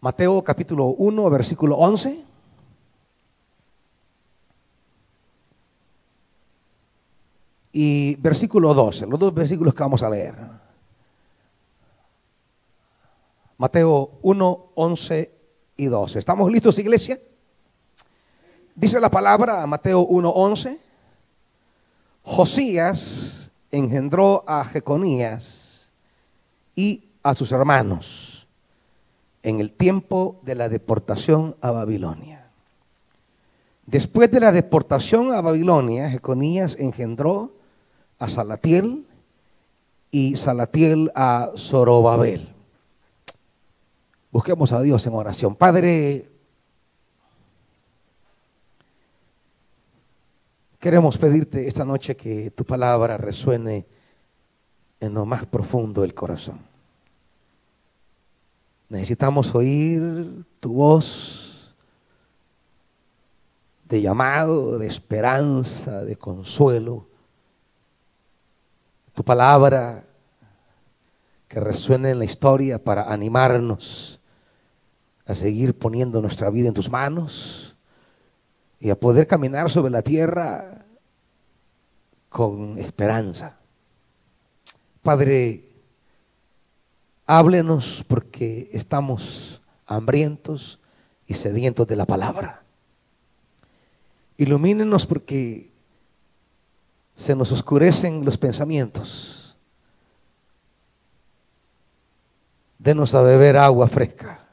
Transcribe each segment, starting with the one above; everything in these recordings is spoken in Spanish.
Mateo capítulo 1, versículo 11. Y versículo 12, los dos versículos que vamos a leer. Mateo 1, 11 y 12. ¿Estamos listos, iglesia? Dice la palabra, Mateo 1, 11. Josías engendró a Jeconías y a sus hermanos en el tiempo de la deportación a Babilonia. Después de la deportación a Babilonia, Jeconías engendró a Salatiel y Salatiel a Zorobabel. Busquemos a Dios en oración. Padre, queremos pedirte esta noche que tu palabra resuene en lo más profundo del corazón. Necesitamos oír tu voz de llamado, de esperanza, de consuelo. Tu palabra que resuene en la historia para animarnos a seguir poniendo nuestra vida en tus manos y a poder caminar sobre la tierra con esperanza. Padre, Háblenos porque estamos hambrientos y sedientos de la palabra. Ilumínenos porque se nos oscurecen los pensamientos. Denos a beber agua fresca.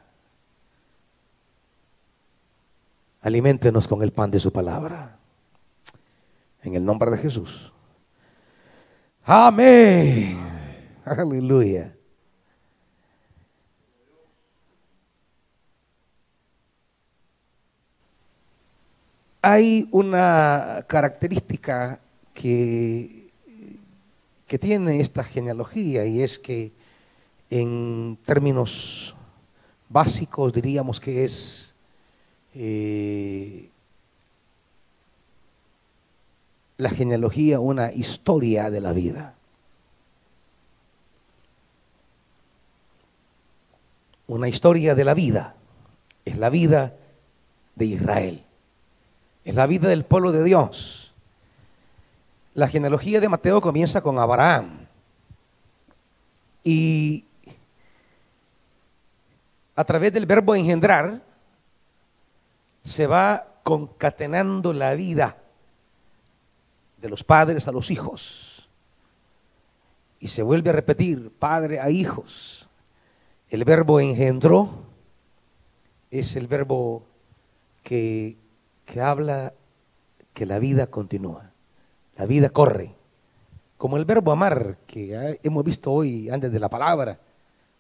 Aliméntenos con el pan de su palabra. En el nombre de Jesús. Amén. Aleluya. Hay una característica que, que tiene esta genealogía y es que en términos básicos diríamos que es eh, la genealogía una historia de la vida. Una historia de la vida. Es la vida de Israel. Es la vida del pueblo de Dios. La genealogía de Mateo comienza con Abraham. Y a través del verbo engendrar se va concatenando la vida de los padres a los hijos. Y se vuelve a repetir, padre a hijos. El verbo engendró es el verbo que que habla que la vida continúa, la vida corre, como el verbo amar, que hemos visto hoy antes de la palabra,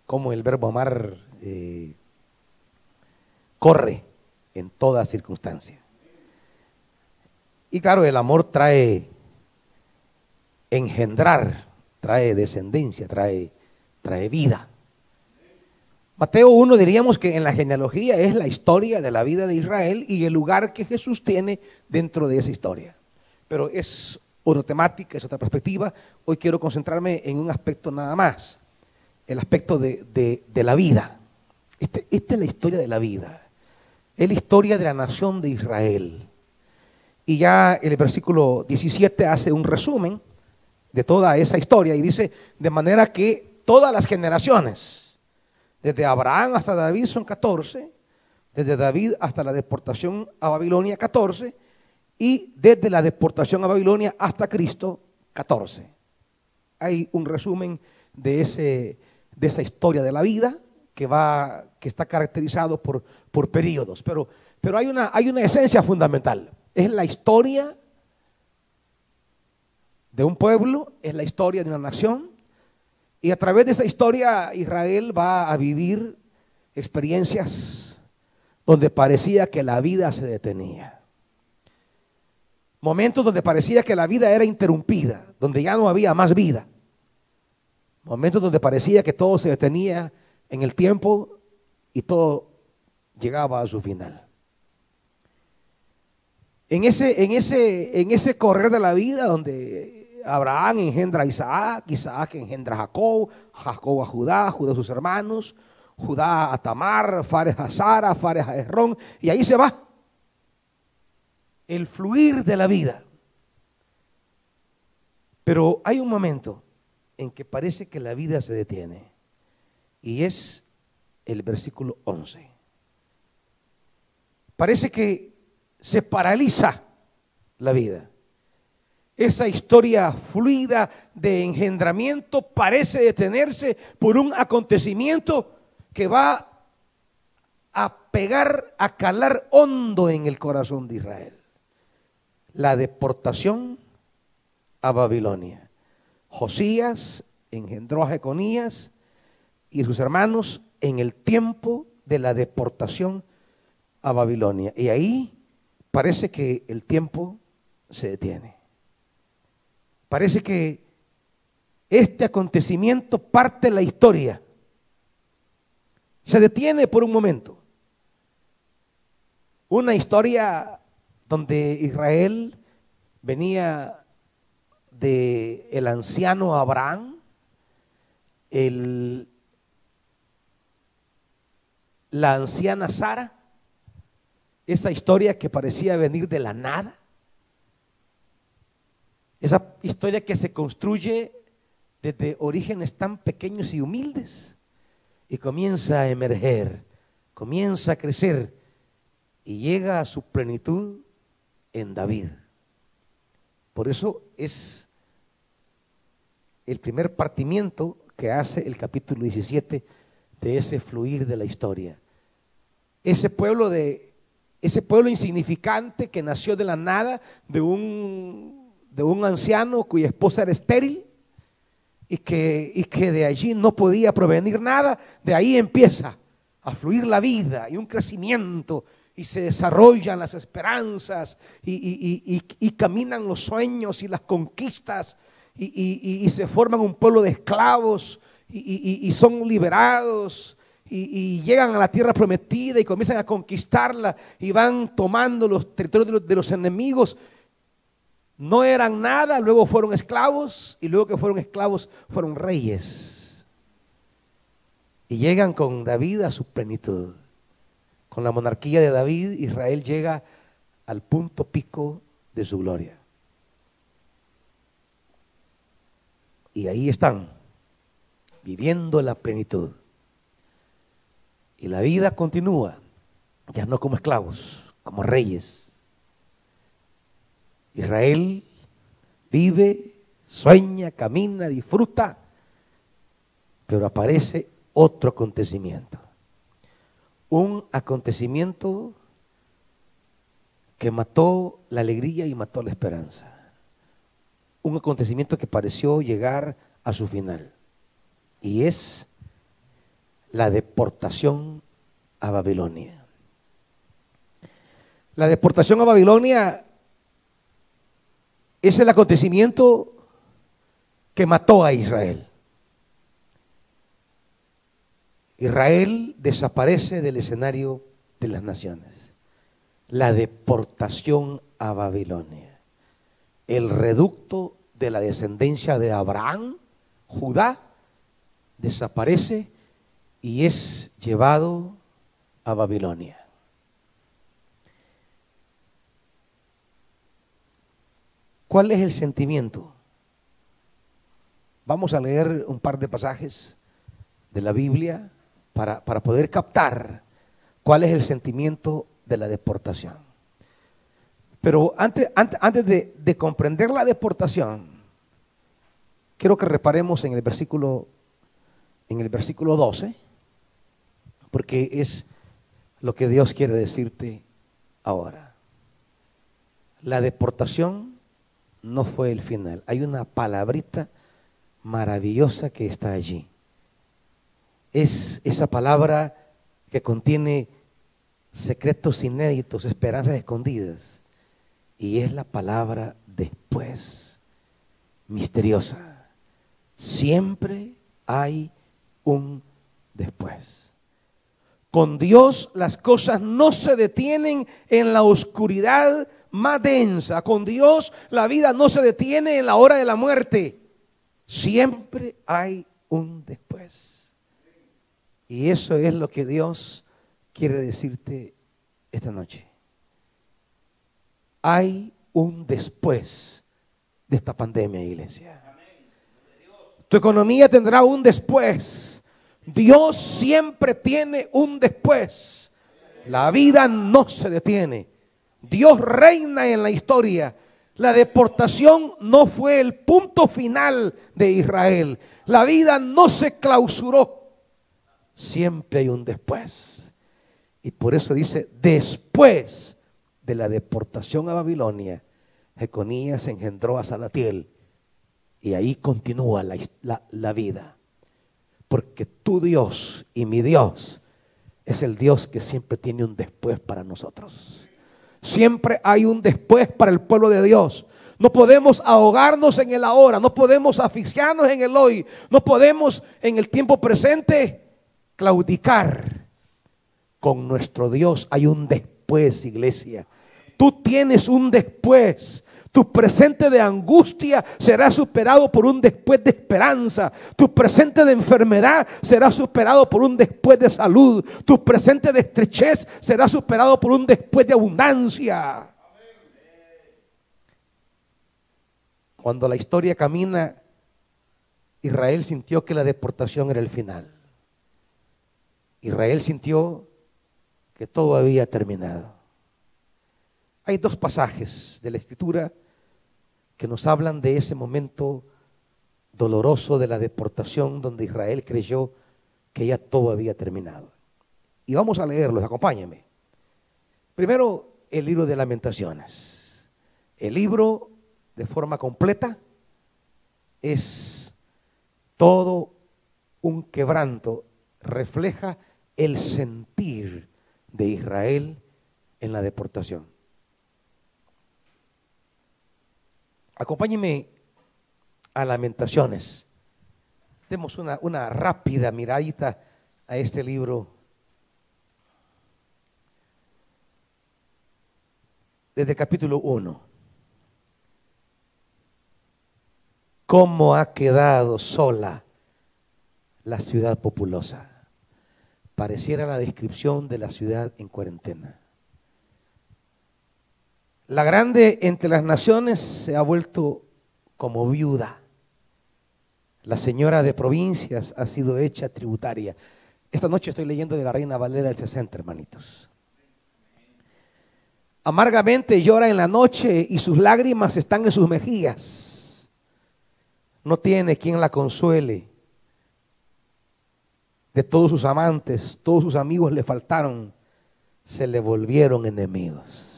como el verbo amar eh, corre en toda circunstancia. Y claro, el amor trae engendrar, trae descendencia, trae, trae vida. Mateo 1 diríamos que en la genealogía es la historia de la vida de Israel y el lugar que Jesús tiene dentro de esa historia. Pero es otra temática, es otra perspectiva. Hoy quiero concentrarme en un aspecto nada más, el aspecto de, la vida. Este, esta es la historia de la vida. Es la historia de la nación de Israel. Y ya el versículo 17 hace un resumen de toda esa historia y dice, de manera que todas las generaciones, desde Abraham hasta David son 14, desde David hasta la deportación a Babilonia 14 y desde la deportación a Babilonia hasta Cristo 14. Hay un resumen de, ese, de esa historia de la vida que, va, que está caracterizado por, por periodos, pero, pero hay, una, hay una esencia fundamental. Es la historia de un pueblo, es la historia de una nación, y a través de esa historia Israel va a vivir experiencias donde parecía que la vida se detenía. Momentos donde parecía que la vida era interrumpida, donde ya no había más vida. Momentos donde parecía que todo se detenía en el tiempo y todo llegaba a su final. En ese, en ese, en ese correr de la vida donde Abraham engendra a Isaac, Isaac engendra a Jacob, Jacob a Judá, Judá a sus hermanos. Judá a Tamar, Fares a Sara, Fares a Esrón, y ahí se va. El fluir de la vida. Pero hay un momento en que parece que la vida se detiene, y es el versículo 11. Parece que se paraliza la vida. Esa historia fluida de engendramiento parece detenerse por un acontecimiento que va a pegar, a calar hondo en el corazón de Israel. La deportación a Babilonia. Josías engendró a Jeconías y sus hermanos en el tiempo de la deportación a Babilonia. Y ahí parece que el tiempo se detiene. Parece que este acontecimiento parte la historia. Se detiene por un momento. Una historia donde Israel venía de el anciano Abraham, la anciana Sara, esa historia que parecía venir de la nada, esa historia que se construye desde orígenes tan pequeños y humildes y comienza a emerger, comienza a crecer y llega a su plenitud en David. Por eso es el primer partimiento que hace el capítulo 17 de ese fluir de la historia. Ese pueblo de ese pueblo insignificante que nació de la nada de un de un anciano cuya esposa era estéril y que, y que de allí no podía provenir nada, de ahí empieza a fluir la vida y un crecimiento y se desarrollan las esperanzas y, caminan los sueños y las conquistas y, se forman un pueblo de esclavos y, son liberados y, llegan a la tierra prometida y comienzan a conquistarla y van tomando los territorios de los enemigos no eran nada, luego fueron esclavos y luego que fueron esclavos fueron reyes. Y llegan con David a su plenitud. Con la monarquía de David, Israel llega al punto pico de su gloria. Y ahí están, viviendo la plenitud. Y la vida continúa, ya no como esclavos, como reyes Israel vive, sueña, camina, disfruta, pero aparece otro acontecimiento. Un acontecimiento que mató la alegría y mató la esperanza. Un acontecimiento que pareció llegar a su final. Y es la deportación a Babilonia. La deportación a Babilonia es el acontecimiento que mató a Israel. Israel desaparece del escenario de las naciones. La deportación a Babilonia. El reducto de la descendencia de Abraham, Judá, desaparece y es llevado a Babilonia. ¿Cuál es el sentimiento? Vamos a leer un par de pasajes de la Biblia para, poder captar cuál es el sentimiento de la deportación. Pero antes, antes, de, de, comprender la deportación, quiero que reparemos en el versículo, en el versículo 12, porque es lo que Dios quiere decirte ahora. La deportación no fue el final. Hay una palabrita maravillosa que está allí. Es esa palabra que contiene secretos inéditos, esperanzas escondidas. Y es la palabra después, misteriosa. Siempre hay un después. Con Dios las cosas no se detienen en la oscuridad más densa. Con Dios la vida no se detiene en la hora de la muerte. Siempre hay un después. Y eso es lo que Dios quiere decirte esta noche. Hay un después de esta pandemia, iglesia. Tu economía tendrá un después. Dios siempre tiene un después. La vida no se detiene. Dios reina en la historia. La deportación no fue el punto final de Israel. La vida no se clausuró. Siempre hay un después. Y por eso dice, después de la deportación a Babilonia, Jeconías engendró a Salatiel. Y ahí continúa la, la vida. Porque tu Dios y mi Dios es el Dios que siempre tiene un después para nosotros. Siempre hay un después para el pueblo de Dios. No podemos ahogarnos en el ahora, no podemos asfixiarnos en el hoy, no podemos en el tiempo presente claudicar. Con nuestro Dios hay un después, iglesia. Tú tienes un después. Tu presente de angustia será superado por un después de esperanza. Tu presente de enfermedad será superado por un después de salud. Tu presente de estrechez será superado por un después de abundancia. Cuando la historia camina, Israel sintió que la deportación era el final. Israel sintió que todo había terminado. Hay dos pasajes de la escritura que nos hablan de ese momento doloroso de la deportación donde Israel creyó que ya todo había terminado. Y vamos a leerlos, acompáñenme. Primero, el libro de lamentaciones. El libro, de forma completa, es todo un quebranto, refleja el sentir de Israel en la deportación. Acompáñeme a Lamentaciones. Demos una, rápida miradita a este libro. Desde capítulo 1. ¿Cómo ha quedado sola la ciudad populosa? Pareciera la descripción de la ciudad en cuarentena. La grande entre las naciones se ha vuelto como viuda. La señora de provincias ha sido hecha tributaria. Esta noche estoy leyendo de la Reina Valera del 60, hermanitos. Amargamente llora en la noche y sus lágrimas están en sus mejillas. No tiene quien la consuele. De todos sus amantes, todos sus amigos le faltaron, se le volvieron enemigos.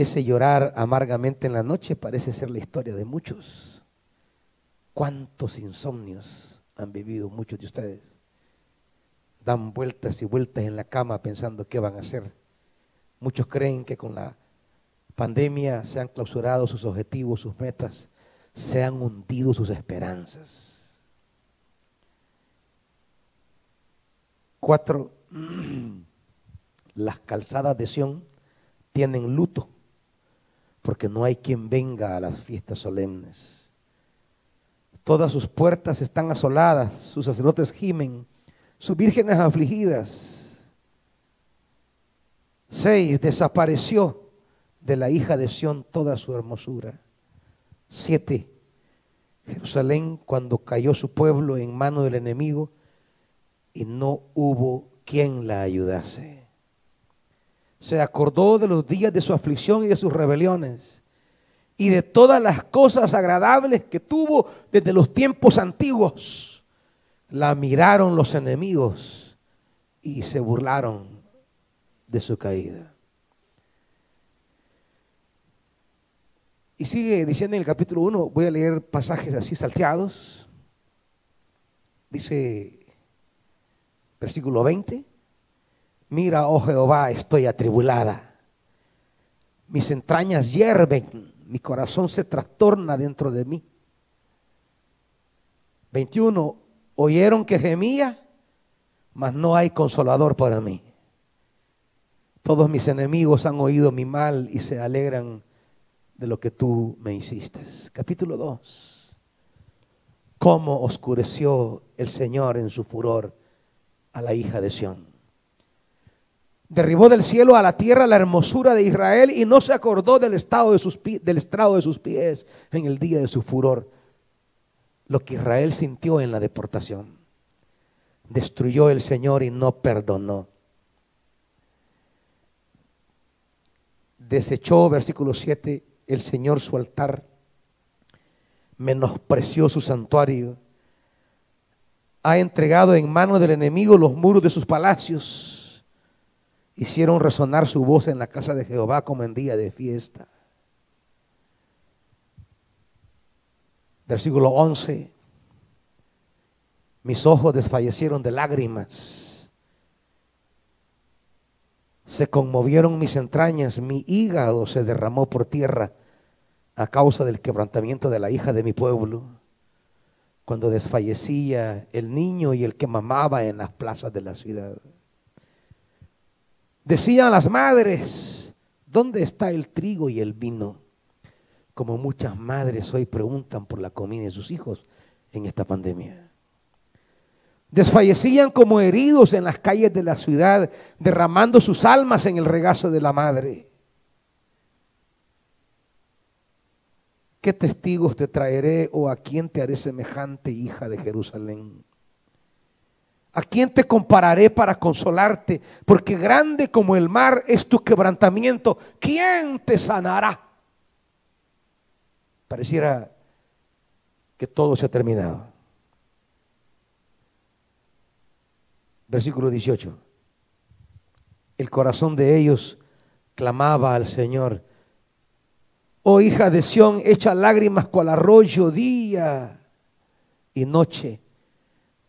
Ese llorar amargamente en la noche parece ser la historia de muchos. ¿Cuántos insomnios han vivido muchos de ustedes? Dan vueltas y vueltas en la cama pensando qué van a hacer. Muchos creen que con la pandemia se han clausurado sus objetivos, sus metas, se han hundido sus esperanzas. Cuatro, las calzadas de Sión tienen luto porque no hay quien venga a las fiestas solemnes. Todas sus puertas están asoladas, sus sacerdotes gimen, sus vírgenes afligidas. Seis, desapareció de la hija de Sión toda su hermosura. Siete, Jerusalén cuando cayó su pueblo en mano del enemigo y no hubo quien la ayudase se acordó de los días de su aflicción y de sus rebeliones y de todas las cosas agradables que tuvo desde los tiempos antiguos. La miraron los enemigos y se burlaron de su caída. Y sigue diciendo en el capítulo 1, voy a leer pasajes así salteados. Dice, versículo 20, Mira, oh Jehová, estoy atribulada. Mis entrañas hierven, mi corazón se trastorna dentro de mí. 21. Oyeron que gemía, mas no hay consolador para mí. Todos mis enemigos han oído mi mal y se alegran de lo que tú me hiciste. Capítulo 2. Cómo oscureció el Señor en su furor a la hija de Sión. Derribó del cielo a la tierra la hermosura de Israel y no se acordó del, estado de sus del estrado de sus pies en el día de su furor. Lo que Israel sintió en la deportación. Destruyó el Señor y no perdonó. Desechó, versículo 7, el Señor su altar. Menospreció su santuario ha entregado en manos del enemigo los muros de sus palacios. Hicieron resonar su voz en la casa de Jehová como en día de fiesta. Versículo 11. Mis ojos desfallecieron de lágrimas. Se conmovieron mis entrañas, mi hígado se derramó por tierra a causa del quebrantamiento de la hija de mi pueblo cuando desfallecía el niño y el que mamaba en las plazas de la ciudad. Decían las madres, ¿dónde está el trigo y el vino? Como muchas madres hoy preguntan por la comida de sus hijos en esta pandemia. Desfallecían como heridos en las calles de la ciudad, derramando sus almas en el regazo de la madre. ¿Qué testigos te traeré o a quién te haré semejante, hija de Jerusalén? ¿A quién te compararé para consolarte? Porque grande como el mar es tu quebrantamiento. ¿Quién te sanará? Pareciera que todo se ha terminado. Versículo 18. El corazón de ellos clamaba al Señor Oh hija de Sión, echa lágrimas cual arroyo día y noche.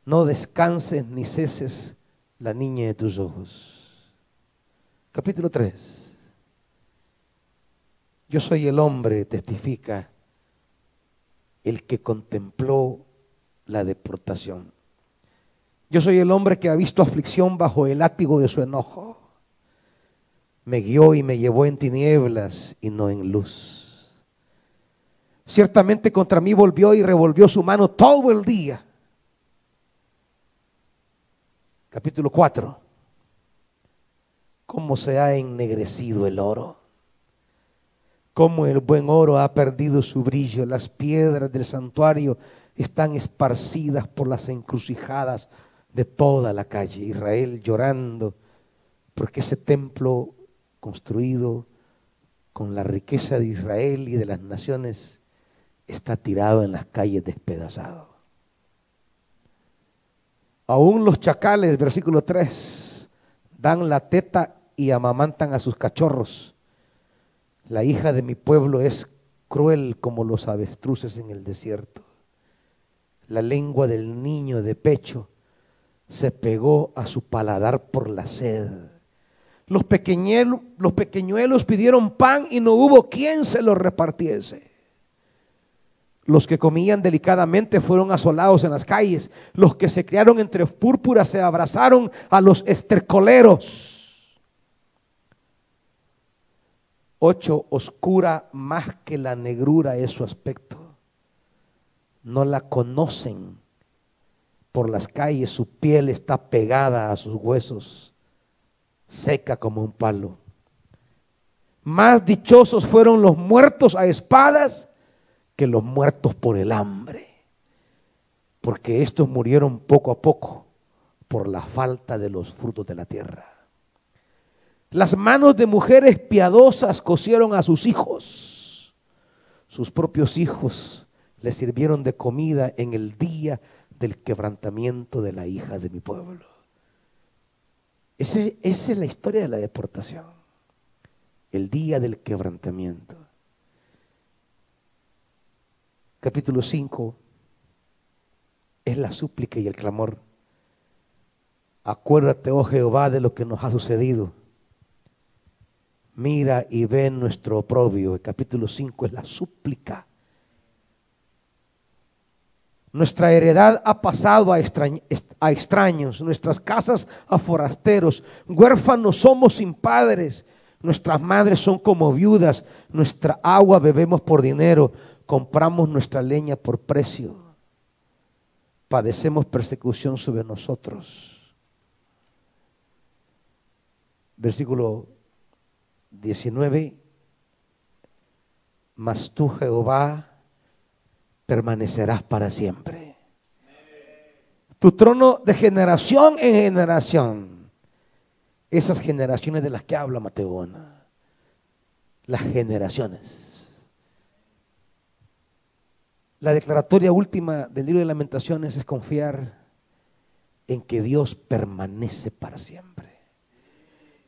No descanses ni ceses la niña de tus ojos. Capítulo 3. Yo soy el hombre, testifica, el que contempló la deportación. Yo soy el hombre que ha visto aflicción bajo el látigo de su enojo. Me guió y me llevó en tinieblas y no en luz Ciertamente contra mí volvió y revolvió su mano todo el día. Capítulo 4. Cómo se ha ennegrecido el oro. Cómo el buen oro ha perdido su brillo. Las piedras del santuario están esparcidas por las encrucijadas de toda la calle. Israel llorando porque ese templo construido con la riqueza de Israel y de las naciones está tirado en las calles despedazado. Aún los chacales, versículo 3, dan la teta y amamantan a sus cachorros. La hija de mi pueblo es cruel como los avestruces en el desierto. La lengua del niño de pecho se pegó a su paladar por la sed. Los, los pequeñuelos pidieron pan y no hubo quien se lo repartiese. Los que comían delicadamente fueron asolados en las calles. Los que se criaron entre púrpuras se abrazaron a los estercoleros. Ocho, oscura más que la negrura es su aspecto. No la conocen por las calles, su piel está pegada a sus huesos, seca como un palo. Más dichosos fueron los muertos a espadas que los muertos por el hambre, porque estos murieron poco a poco por la falta de los frutos de la tierra. Las manos de mujeres piadosas cosieron a sus hijos. Sus propios hijos les sirvieron de comida en el día del quebrantamiento de la hija de mi pueblo. esa es la historia de la deportación. El día del quebrantamiento capítulo 5 es la súplica y el clamor. Acuérdate, oh Jehová, de lo que nos ha sucedido. Mira y ve nuestro oprobio. El capítulo 5 es la súplica. Nuestra heredad ha pasado a, a, extraños, nuestras casas a forasteros, huérfanos somos sin padres, nuestras madres son como viudas, nuestra agua bebemos por dinero, compramos nuestra leña por precio, padecemos persecución sobre nosotros. versículo 19, mas tú Jehová permanecerás para siempre. Tu trono de generación en generación. Esas generaciones de las que habla Mateo. Las generaciones. La declaratoria última del libro de lamentaciones es confiar en que Dios permanece para siempre.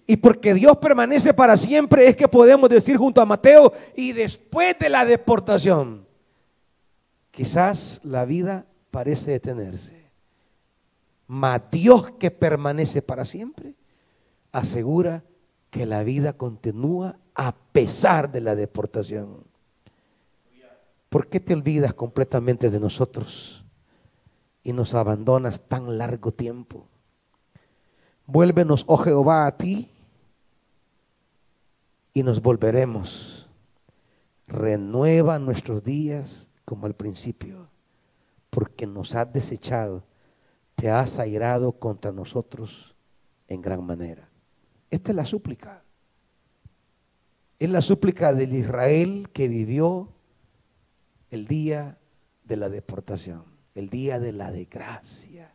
Y porque Dios permanece para siempre es que podemos decir junto a Mateo, y después de la deportación, quizás la vida parece detenerse. Mas Dios que permanece para siempre asegura que la vida continúa a pesar de la deportación. ¿Por qué te olvidas completamente de nosotros y nos abandonas tan largo tiempo? Vuélvenos, oh Jehová, a ti y nos volveremos. Renueva nuestros días como al principio, porque nos has desechado, te has airado contra nosotros en gran manera. Esta es la súplica. Es la súplica del Israel que vivió el día de la deportación, el día de la desgracia,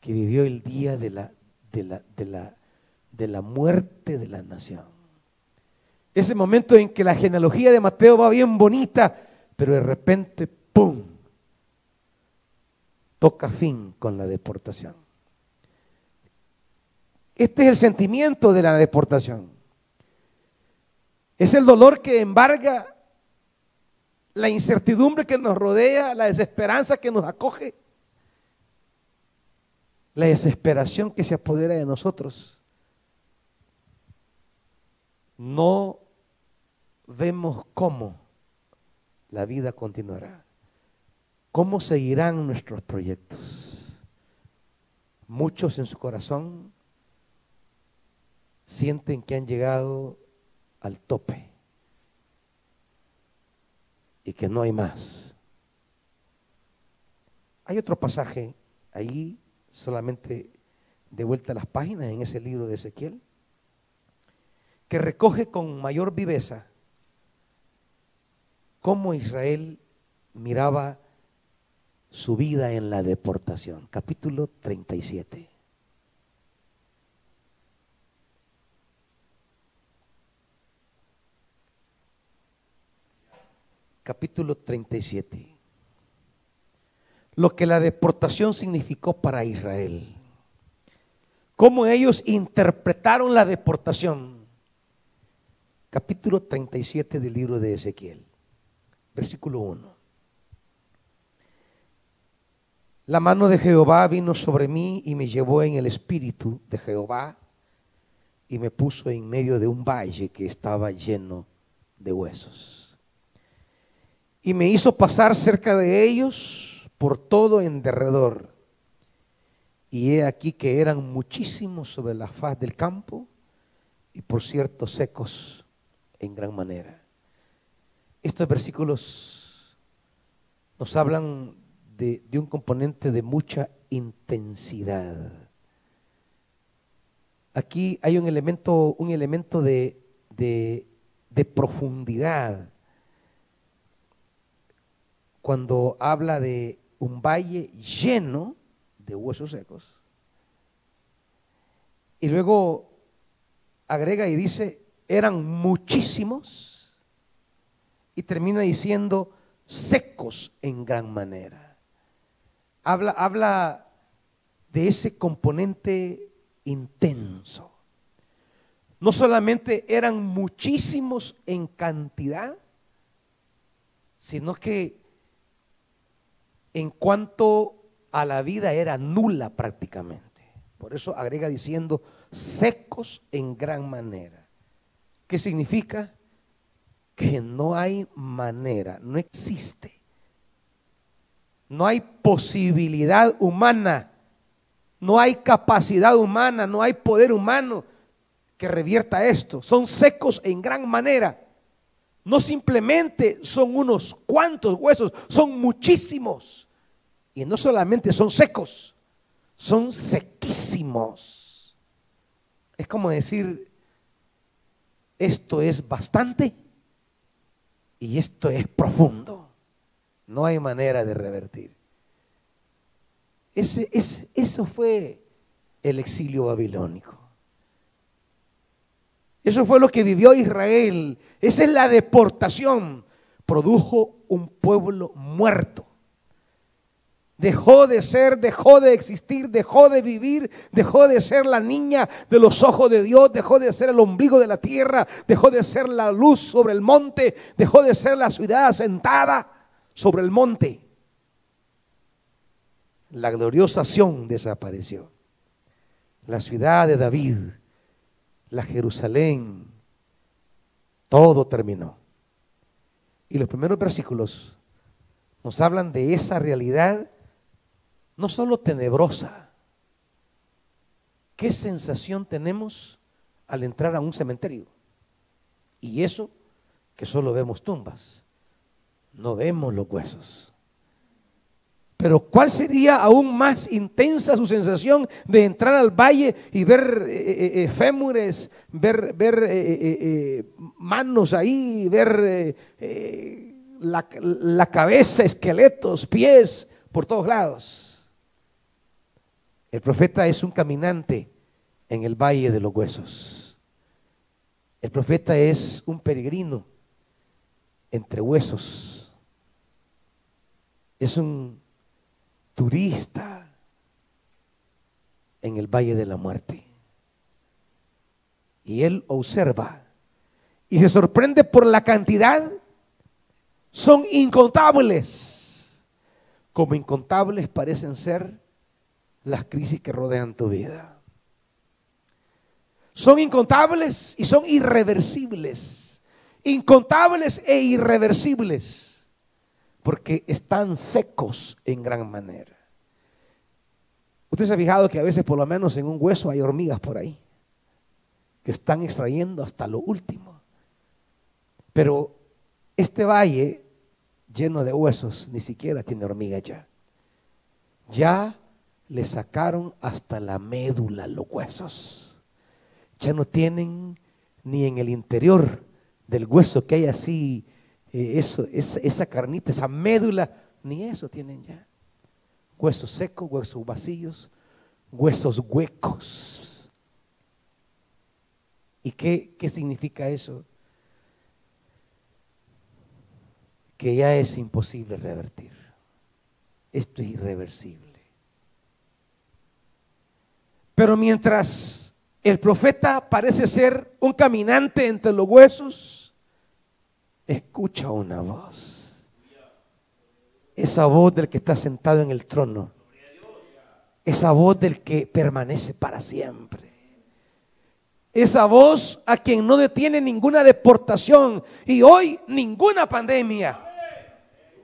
que vivió el día de la, de la, de la, de la muerte de la nación. Ese momento en que la genealogía de Mateo va bien bonita, pero de repente, ¡pum! Toca fin con la deportación. Este es el sentimiento de la deportación. Es el dolor que embarga la incertidumbre que nos rodea, la desesperanza que nos acoge, la desesperación que se apodera de nosotros. No vemos cómo la vida continuará, cómo seguirán nuestros proyectos. Muchos en su corazón sienten que han llegado al tope y que no hay más. Hay otro pasaje ahí, solamente de vuelta a las páginas en ese libro de Ezequiel, que recoge con mayor viveza cómo Israel miraba su vida en la deportación. Capítulo 37. Capítulo 37. Lo que la deportación significó para Israel. Cómo ellos interpretaron la deportación. Capítulo 37 del libro de Ezequiel versículo 1. La mano de Jehová vino sobre mí y me llevó en el espíritu de Jehová y me puso en medio de un valle que estaba lleno de huesos. Y me hizo pasar cerca de ellos por todo en derredor. Y he aquí que eran muchísimos sobre la faz del campo y por cierto secos en gran manera. Estos versículos nos hablan de, un componente de mucha intensidad. Aquí hay un elemento, un elemento de, de profundidad. Cuando habla de un valle lleno de huesos secos. Y luego agrega y dice, eran muchísimos y termina diciendo secos en gran manera. Habla, habla de ese componente intenso. No solamente eran muchísimos en cantidad, sino que en cuanto a la vida era nula prácticamente. Por eso agrega diciendo secos en gran manera. ¿Qué significa? que no hay manera, no existe. No hay posibilidad humana, no hay capacidad humana, no hay poder humano que revierta esto. Son secos en gran manera. No simplemente son unos cuantos huesos, son muchísimos. Y no solamente son secos, son sequísimos. Es como decir, esto es bastante y esto es profundo. No hay manera de revertir. Ese, eso fue el exilio babilónico. Eso fue lo que vivió Israel. Esa es la deportación. Produjo un pueblo muerto. Dejó de ser, dejó de existir, dejó de vivir, dejó de ser la niña de los ojos de Dios, dejó de ser el ombligo de la tierra, dejó de ser la luz sobre el monte, dejó de ser la ciudad asentada sobre el monte. La gloriosa Sión desapareció. La ciudad de David, la Jerusalén, todo terminó. Y los primeros versículos nos hablan de esa realidad no solo tenebrosa. ¿Qué sensación tenemos al entrar a un cementerio? Y eso que solo vemos tumbas, no vemos los huesos. Pero ¿cuál sería aún más intensa su sensación de entrar al valle y ver eh, eh, eh, fémures, ver, ver manos ahí, ver la, la cabeza, esqueletos, pies por todos lados? El profeta es un caminante en el valle de los huesos. El profeta es un peregrino entre huesos. Es un turista en el valle de la muerte. Y él observa y se sorprende por la cantidad. Son incontables. Como incontables parecen ser las crisis que rodean tu vida. Son incontables y son irreversibles. Incontables e irreversibles. Porque están secos en gran manera. Usted se ha fijado que a veces por lo menos en un hueso hay hormigas por ahí. Que están extrayendo hasta lo último. Pero este valle lleno de huesos ni siquiera tiene hormigas ya. Ya le sacaron hasta la médula los huesos. Ya no tienen ni en el interior del hueso que hay así, eh, esa, esa carnita, esa médula, ni eso tienen ya. Huesos secos, huesos vacíos, huesos huecos. ¿Y qué, qué significa eso? Que ya es imposible revertir. Esto es irreversible. Pero mientras el profeta parece ser un caminante entre los huesos, escucha una voz. Esa voz del que está sentado en el trono. Esa voz del que permanece para siempre. Esa voz a quien no detiene ninguna deportación y hoy ninguna pandemia.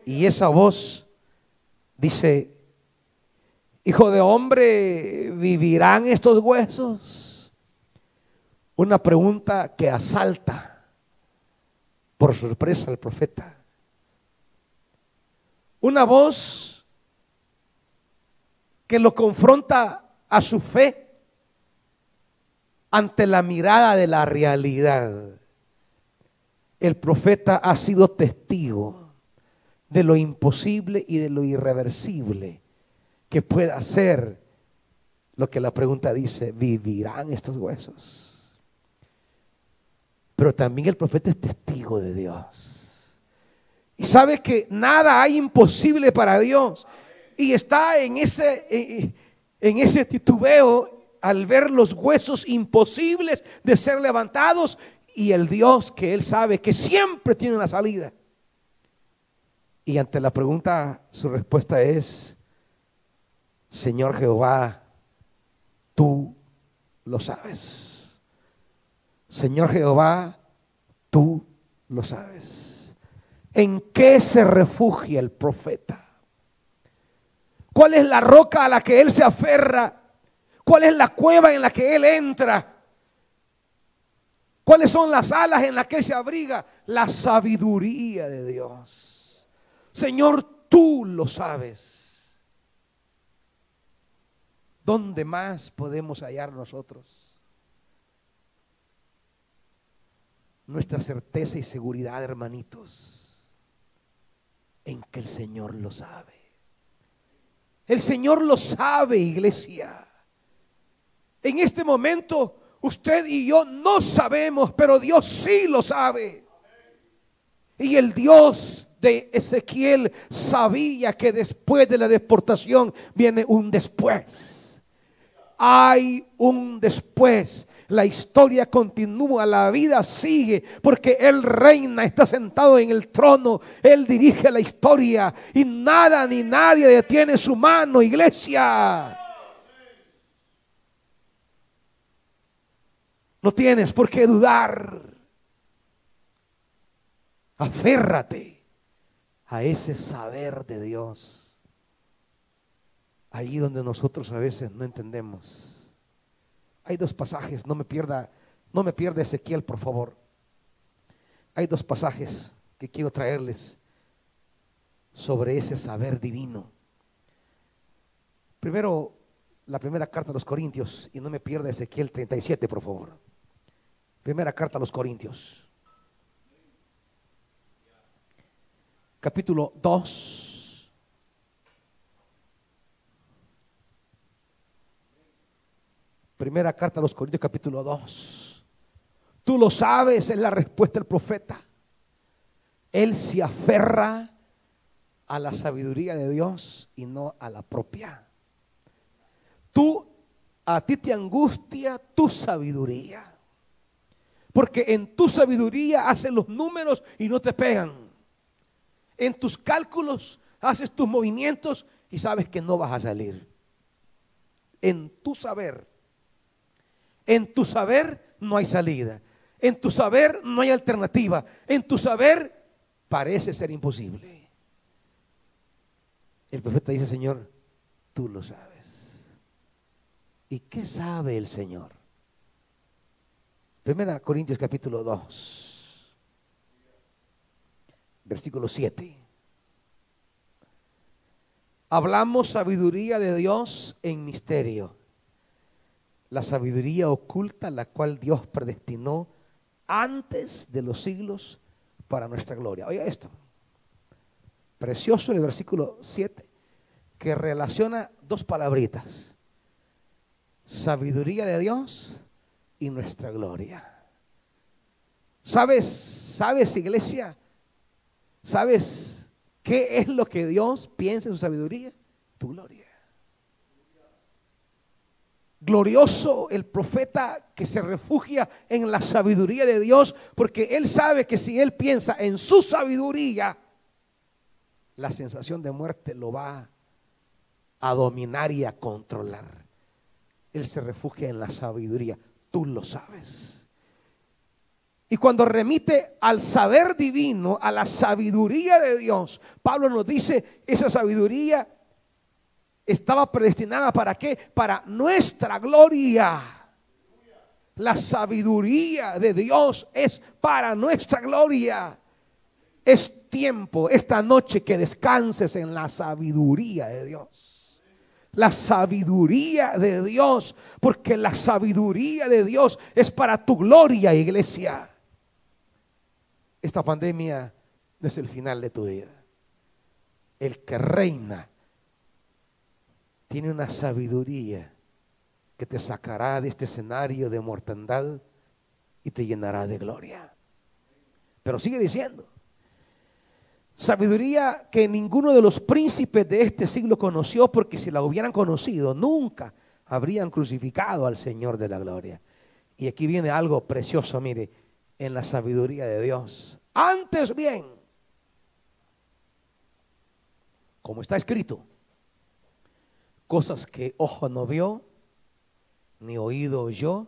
Y esa voz dice, Hijo de hombre, ¿vivirán estos huesos? Una pregunta que asalta por sorpresa al profeta. Una voz que lo confronta a su fe ante la mirada de la realidad. El profeta ha sido testigo de lo imposible y de lo irreversible que pueda hacer lo que la pregunta dice, ¿vivirán estos huesos? Pero también el profeta es testigo de Dios. Y sabe que nada hay imposible para Dios. Y está en ese, en ese titubeo al ver los huesos imposibles de ser levantados y el Dios que él sabe que siempre tiene una salida. Y ante la pregunta, su respuesta es, Señor Jehová, tú lo sabes. Señor Jehová, tú lo sabes. ¿En qué se refugia el profeta? ¿Cuál es la roca a la que él se aferra? ¿Cuál es la cueva en la que él entra? ¿Cuáles son las alas en las que él se abriga? La sabiduría de Dios. Señor, tú lo sabes. ¿Dónde más podemos hallar nosotros? nuestra certeza y seguridad, hermanitos, en que el Señor lo sabe. El Señor lo sabe, iglesia. En este momento, usted y yo no sabemos, pero Dios sí lo sabe. Y el Dios de Ezequiel sabía que después de la deportación viene un después. Hay un después. La historia continúa, la vida sigue, porque Él reina, está sentado en el trono, Él dirige la historia y nada ni nadie detiene su mano, iglesia. No tienes por qué dudar. Aférrate a ese saber de Dios. Ahí donde nosotros a veces no entendemos. Hay dos pasajes, no me pierda, no me pierda Ezequiel, por favor. Hay dos pasajes que quiero traerles sobre ese saber divino. Primero, la primera carta a los Corintios, y no me pierda Ezequiel 37, por favor. Primera carta a los Corintios. Capítulo 2. Primera carta a los Corintios, capítulo 2. Tú lo sabes, es la respuesta del profeta. Él se aferra a la sabiduría de Dios y no a la propia. Tú, a ti te angustia tu sabiduría. Porque en tu sabiduría haces los números y no te pegan. En tus cálculos haces tus movimientos y sabes que no vas a salir. En tu saber. En tu saber no hay salida. En tu saber no hay alternativa. En tu saber parece ser imposible. El profeta dice, Señor, tú lo sabes. ¿Y qué sabe el Señor? Primera Corintios capítulo 2, versículo 7. Hablamos sabiduría de Dios en misterio. La sabiduría oculta la cual Dios predestinó antes de los siglos para nuestra gloria. Oiga esto. Precioso el versículo 7 que relaciona dos palabritas. Sabiduría de Dios y nuestra gloria. ¿Sabes? ¿Sabes, iglesia? ¿Sabes qué es lo que Dios piensa en su sabiduría? Tu gloria. Glorioso el profeta que se refugia en la sabiduría de Dios, porque él sabe que si él piensa en su sabiduría, la sensación de muerte lo va a dominar y a controlar. Él se refugia en la sabiduría tú lo sabes. Y cuando remite al saber divino, a la sabiduría de Dios, Pablo nos dice, esa sabiduría estaba predestinada para qué? Para nuestra gloria. La sabiduría de Dios es para nuestra gloria. Es tiempo, esta noche, que descanses en la sabiduría de Dios la sabiduría de Dios, porque la sabiduría de Dios es para tu gloria, iglesia. Esta pandemia no es el final de tu vida. El que reina tiene una sabiduría que te sacará de este escenario de mortandad y te llenará de gloria. Pero sigue diciendo, Sabiduría que ninguno de los príncipes de este siglo conoció porque si la hubieran conocido nunca habrían crucificado al Señor de la gloria. Y aquí viene algo precioso, mire, en la sabiduría de Dios. Antes bien, como está escrito, cosas que ojo no vio, ni oído oyó,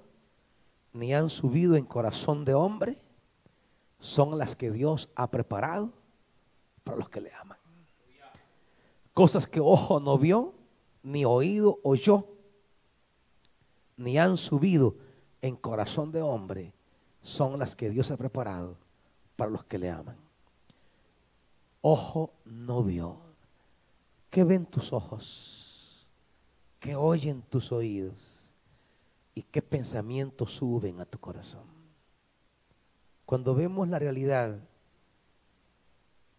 ni han subido en corazón de hombre, son las que Dios ha preparado para los que le aman. Cosas que ojo no vio, ni oído oyó, ni han subido en corazón de hombre, son las que Dios ha preparado para los que le aman. Ojo no vio. ¿Qué ven tus ojos? ¿Qué oyen tus oídos? ¿Y qué pensamientos suben a tu corazón? cuando vemos la realidad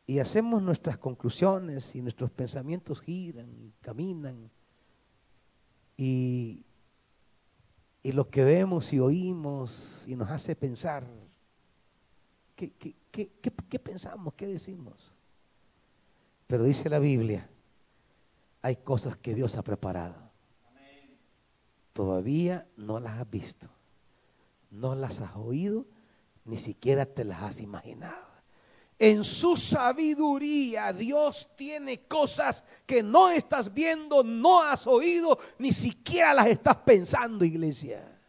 y hacemos nuestras conclusiones y nuestros pensamientos giran y caminan y, y lo que vemos y oímos y nos hace pensar, ¿qué, qué, qué, qué pensamos? ¿Qué decimos? Pero dice la Biblia, hay cosas que Dios ha preparado. Todavía no las has visto, no las has oído, ni siquiera te las has imaginado. En su sabiduría Dios tiene cosas que no estás viendo, no has oído, ni siquiera las estás pensando, iglesia.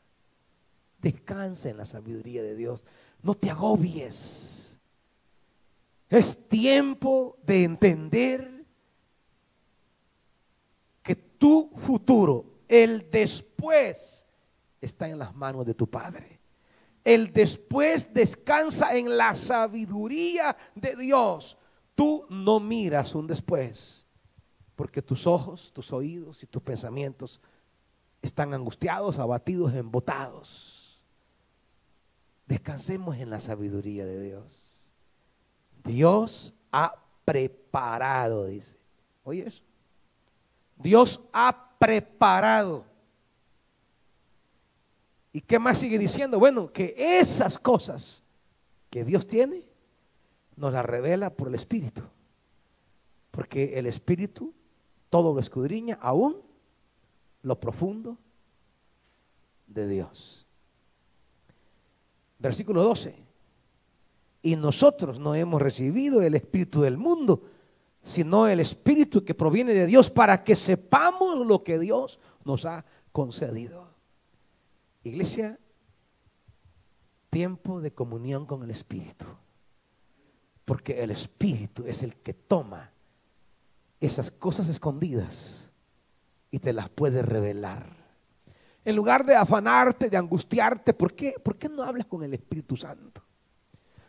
Descansa en la sabiduría de Dios. No te agobies. Es tiempo de entender que tu futuro, el después, está en las manos de tu Padre. El después descansa en la sabiduría de Dios. Tú no miras un después, porque tus ojos, tus oídos y tus pensamientos están angustiados, abatidos, embotados. Descansemos en la sabiduría de Dios. Dios ha preparado, dice. Oye eso. Dios ha preparado ¿Y qué más sigue diciendo? Bueno, que esas cosas que Dios tiene, nos las revela por el Espíritu. Porque el Espíritu todo lo escudriña, aún lo profundo de Dios. Versículo 12. Y nosotros no hemos recibido el Espíritu del mundo, sino el Espíritu que proviene de Dios para que sepamos lo que Dios nos ha concedido. Iglesia, tiempo de comunión con el Espíritu. Porque el Espíritu es el que toma esas cosas escondidas y te las puede revelar. En lugar de afanarte, de angustiarte, ¿por qué, ¿por qué no hablas con el Espíritu Santo?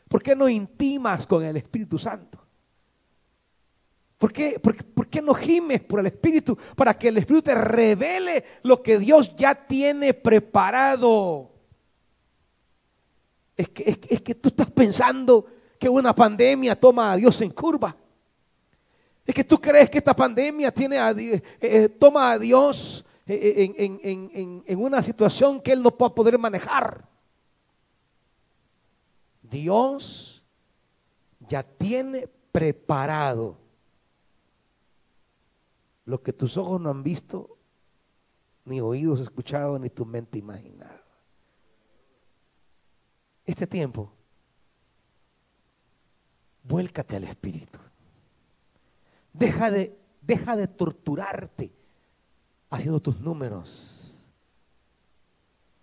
¿Por qué no intimas con el Espíritu Santo? ¿Por qué, por, qué no gimes por el Espíritu? Para que el Espíritu te revele lo que Dios ya tiene preparado. Es que, es, que tú estás pensando que una pandemia toma a Dios en curva. Es que tú crees que esta pandemia tiene eh, eh, toma a Dios eh, en, en una situación que Él no pueda poder manejar. Dios ya tiene preparado lo que tus ojos no han visto, ni oídos escuchado, ni tu mente imaginado. Este tiempo, vuélcate al Espíritu. Deja de, deja de torturarte haciendo tus números.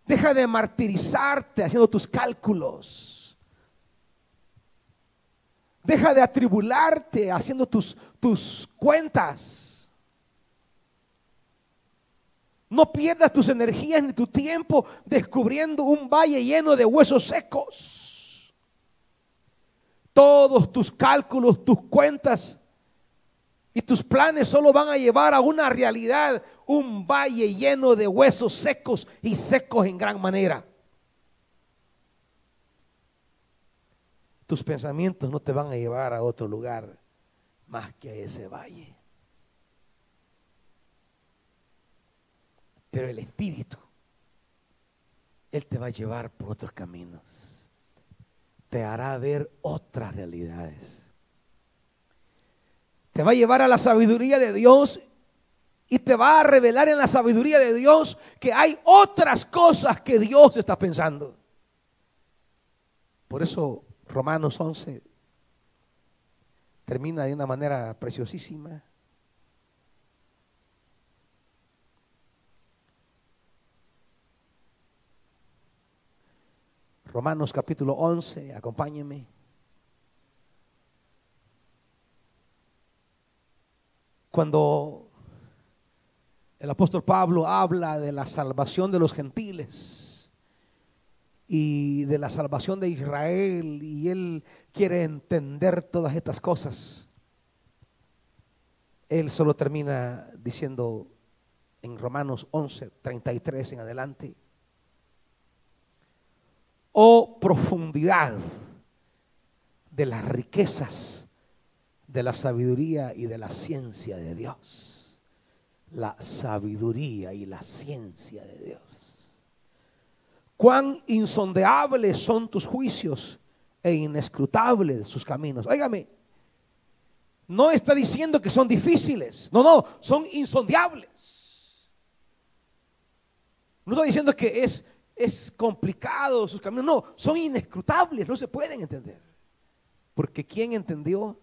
Deja de martirizarte haciendo tus cálculos. Deja de atribularte haciendo tus, tus cuentas. No pierdas tus energías ni tu tiempo descubriendo un valle lleno de huesos secos. Todos tus cálculos, tus cuentas y tus planes solo van a llevar a una realidad, un valle lleno de huesos secos y secos en gran manera. Tus pensamientos no te van a llevar a otro lugar más que a ese valle. Pero el Espíritu, Él te va a llevar por otros caminos. Te hará ver otras realidades. Te va a llevar a la sabiduría de Dios y te va a revelar en la sabiduría de Dios que hay otras cosas que Dios está pensando. Por eso Romanos 11 termina de una manera preciosísima. Romanos capítulo 11, acompáñenme. Cuando el apóstol Pablo habla de la salvación de los gentiles y de la salvación de Israel y él quiere entender todas estas cosas, él solo termina diciendo en Romanos 11, 33 en adelante, oh profundidad de las riquezas de la sabiduría y de la ciencia de Dios. La sabiduría y la ciencia de Dios. Cuán insondeables son tus juicios e inescrutables sus caminos. Óigame, no está diciendo que son difíciles. No, no, son insondeables. No está diciendo que es, es complicado sus caminos. No, son inescrutables, no se pueden entender. Porque ¿quién entendió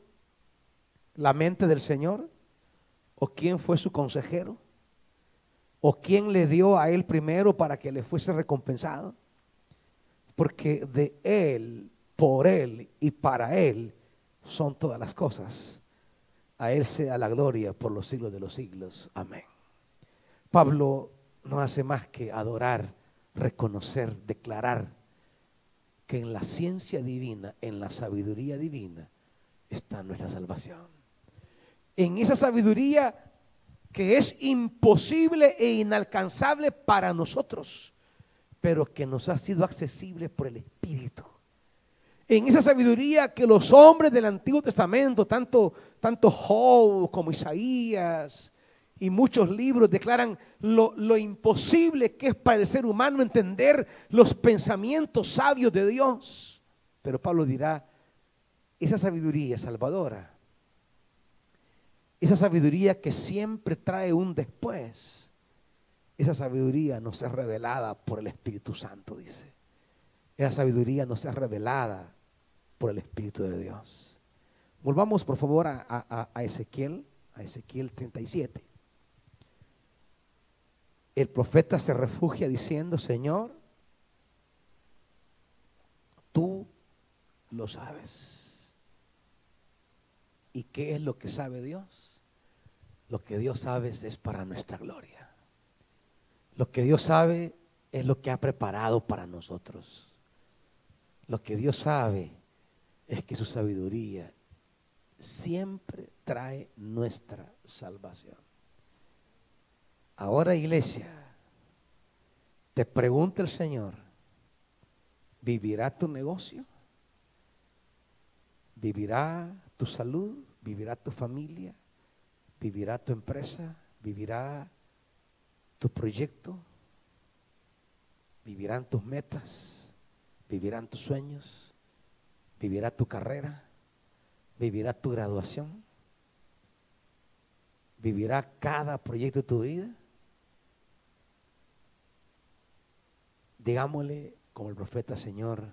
la mente del Señor? ¿O quién fue su consejero? ¿O quién le dio a él primero para que le fuese recompensado? Porque de él, por él y para él son todas las cosas. A Él sea la gloria por los siglos de los siglos. Amén. Pablo no hace más que adorar, reconocer, declarar que en la ciencia divina, en la sabiduría divina, está nuestra salvación. En esa sabiduría que es imposible e inalcanzable para nosotros, pero que nos ha sido accesible por el Espíritu en esa sabiduría que los hombres del Antiguo Testamento, tanto, tanto Job como Isaías y muchos libros declaran lo, imposible que es para el ser humano entender los pensamientos sabios de Dios. Pero Pablo dirá, esa sabiduría salvadora, esa sabiduría que siempre trae un después, esa sabiduría nos es revelada por el Espíritu Santo, dice. Esa sabiduría nos es revelada por el Espíritu de Dios. Volvamos por favor a, Ezequiel, a Ezequiel 37. El profeta se refugia diciendo, Señor, tú lo sabes. ¿Y qué es lo que sabe Dios? Lo que Dios sabe es para nuestra gloria. Lo que Dios sabe es lo que ha preparado para nosotros. Lo que Dios sabe es que su sabiduría siempre trae nuestra salvación. Ahora iglesia, te pregunta el Señor, ¿vivirá tu negocio? ¿Vivirá tu salud? ¿Vivirá tu familia? ¿Vivirá tu empresa? ¿Vivirá tu proyecto? ¿Vivirán tus metas? ¿Vivirán tus sueños? vivirá tu carrera, vivirá tu graduación, vivirá cada proyecto de tu vida. Digámosle como el profeta, Señor,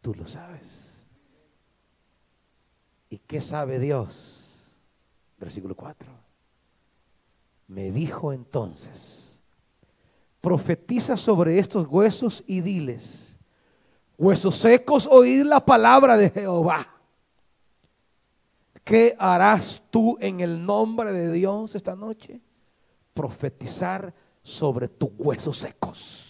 tú lo sabes. ¿Y qué sabe Dios? Versículo 4. Me dijo entonces, profetiza sobre estos huesos y diles, Huesos secos, oíd la palabra de Jehová. ¿Qué harás tú en el nombre de Dios esta noche? Profetizar sobre tus huesos secos.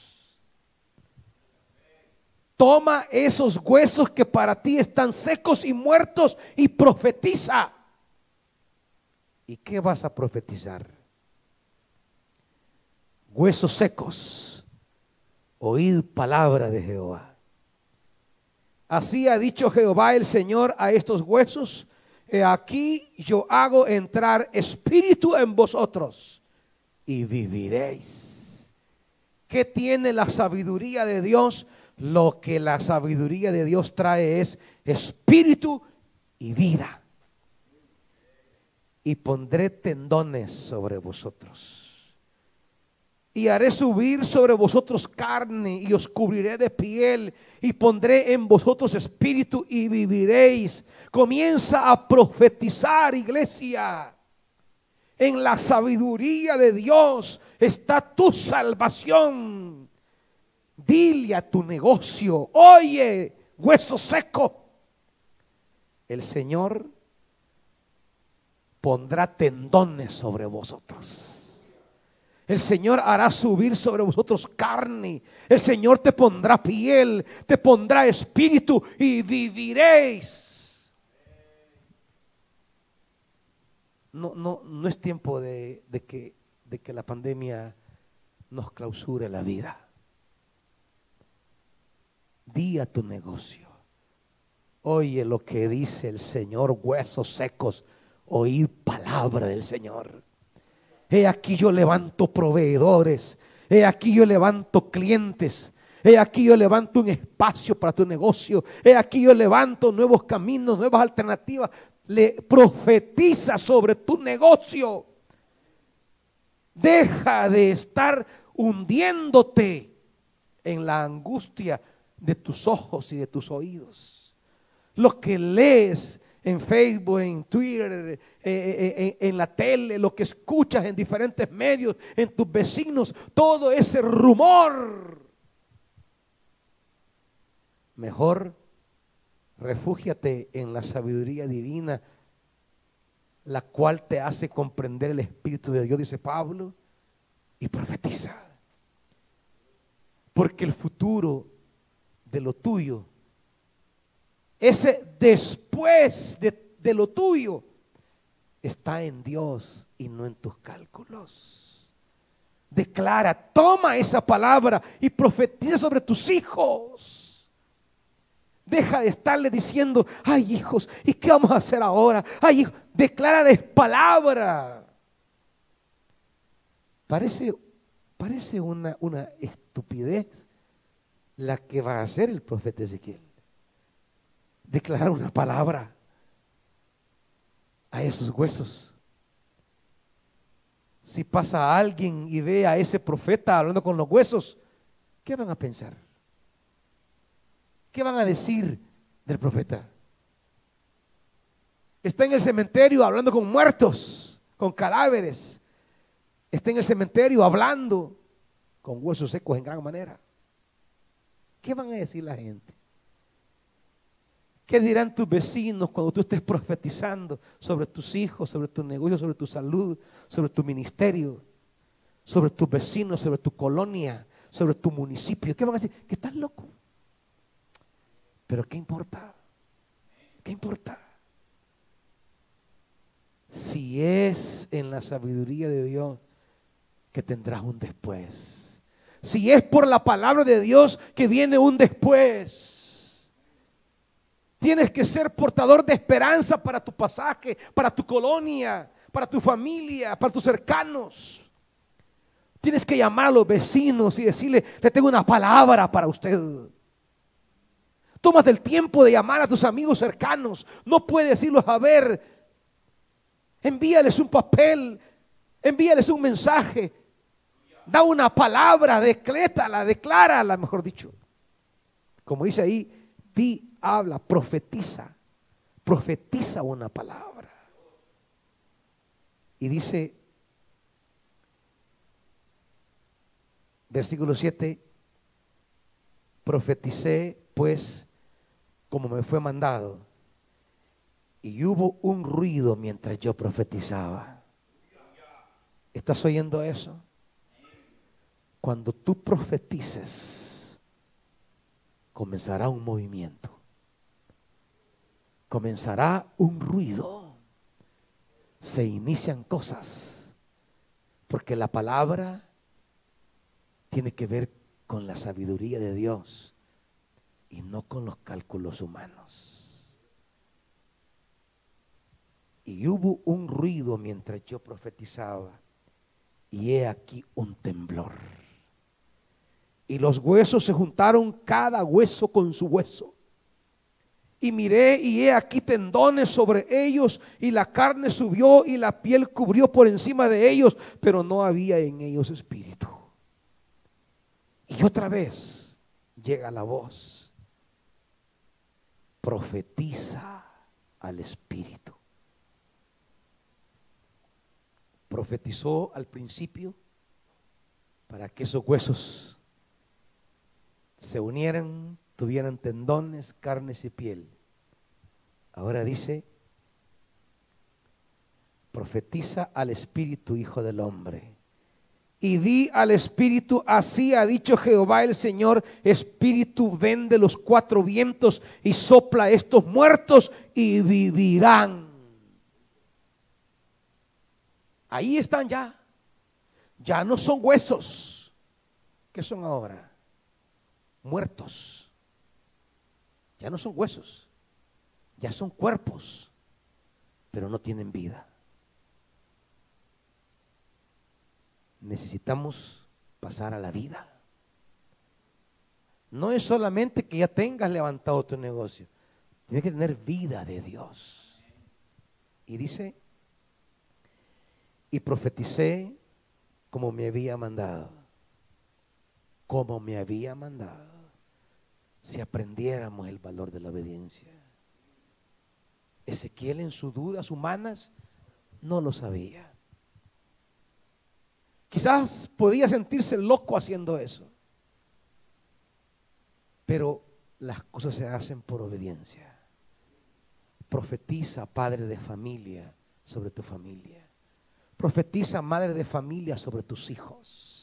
Toma esos huesos que para ti están secos y muertos y profetiza. ¿Y qué vas a profetizar? Huesos secos, oíd palabra de Jehová. Así ha dicho Jehová el Señor a estos huesos. He aquí yo hago entrar espíritu en vosotros y viviréis. ¿Qué tiene la sabiduría de Dios? Lo que la sabiduría de Dios trae es espíritu y vida. Y pondré tendones sobre vosotros y haré subir sobre vosotros carne y os cubriré de piel y pondré en vosotros espíritu y viviréis. Comienza a profetizar, iglesia. En la sabiduría de Dios está tu salvación. Dile a tu negocio, oye, hueso seco, el Señor pondrá tendones sobre vosotros. El Señor hará subir sobre vosotros carne. El Señor te pondrá piel, te pondrá espíritu y viviréis. No, no, no es tiempo de, que, de que la pandemia nos clausure la vida. Di a tu negocio. Oye lo que dice el Señor, huesos secos, oíd palabra del Señor. He aquí yo levanto proveedores, he aquí yo levanto clientes, he aquí yo levanto un espacio para tu negocio, he aquí yo levanto nuevos caminos, nuevas alternativas. Le profetiza sobre tu negocio. Deja de estar hundiéndote en la angustia de tus ojos y de tus oídos. Lo que lees en Facebook, en Twitter, eh, eh, eh, en la tele, lo que escuchas en diferentes medios, en tus vecinos, todo ese rumor. Mejor refúgiate en la sabiduría divina, la cual te hace comprender el Espíritu de Dios, dice Pablo, y profetiza. Porque el futuro de lo tuyo ese después de, lo tuyo está en Dios y no en tus cálculos. Declara, toma esa palabra y profetiza sobre tus hijos. Deja de estarle diciendo, ay hijos, ¿y qué vamos a hacer ahora? Ay, hijos, palabra. Parece, parece una, una estupidez la que va a hacer el profeta Ezequiel declarar una palabra a esos huesos. Si pasa alguien y ve a ese profeta hablando con los huesos, ¿qué van a pensar? ¿Qué van a decir del profeta? Está en el cementerio hablando con muertos, con cadáveres. Está en el cementerio hablando con huesos secos en gran manera. ¿Qué van a decir la gente? ¿Qué dirán tus vecinos cuando tú estés profetizando sobre tus hijos, sobre tu negocio, sobre tu salud, sobre tu ministerio, sobre tus vecinos, sobre tu colonia, sobre tu municipio? ¿Qué van a decir? Que estás loco. Pero ¿qué importa? ¿Qué importa? Si es en la sabiduría de Dios que tendrás un después. Si es por la palabra de Dios que viene un después. Tienes que ser portador de esperanza para tu pasaje, para tu colonia, para tu familia, para tus cercanos. Tienes que llamar a los vecinos y decirle, le tengo una palabra para usted. Tomas el tiempo de llamar a tus amigos cercanos. No puedes decirlos a ver. Envíales un papel, envíales un mensaje. Da una palabra, decrétala, declárala, mejor dicho. Como dice ahí, di habla, profetiza, profetiza una palabra. Y dice, versículo 7, profeticé pues como me fue mandado. Y hubo un ruido mientras yo profetizaba. ¿Estás oyendo eso? Cuando tú profetices, comenzará un movimiento comenzará un ruido, se inician cosas, porque la palabra tiene que ver con la sabiduría de Dios y no con los cálculos humanos. Y hubo un ruido mientras yo profetizaba, y he aquí un temblor. Y los huesos se juntaron cada hueso con su hueso y miré y he aquí tendones sobre ellos y la carne subió y la piel cubrió por encima de ellos, pero no había en ellos espíritu. Y otra vez llega la voz, profetiza al espíritu. Profetizó al principio para que esos huesos se unieran tuvieran tendones, carnes y piel. Ahora dice, profetiza al Espíritu, Hijo del Hombre. Y di al Espíritu, así ha dicho Jehová el Señor, Espíritu, ven de los cuatro vientos y sopla a estos muertos y vivirán. Ahí están ya. Ya no son huesos. ¿Qué son ahora? Muertos Ya no son huesos, ya son cuerpos, pero no tienen vida. Necesitamos pasar a la vida. No es solamente que ya tengas levantado tu negocio, tienes que tener vida de Dios. Y dice, y profeticé como me había mandado, como me había mandado, si aprendiéramos el valor de la obediencia. Ezequiel en sus dudas humanas no lo sabía. Quizás podía sentirse loco haciendo eso. Pero las cosas se hacen por obediencia. Profetiza, padre de familia, sobre tu familia. Profetiza, madre de familia, sobre tus hijos.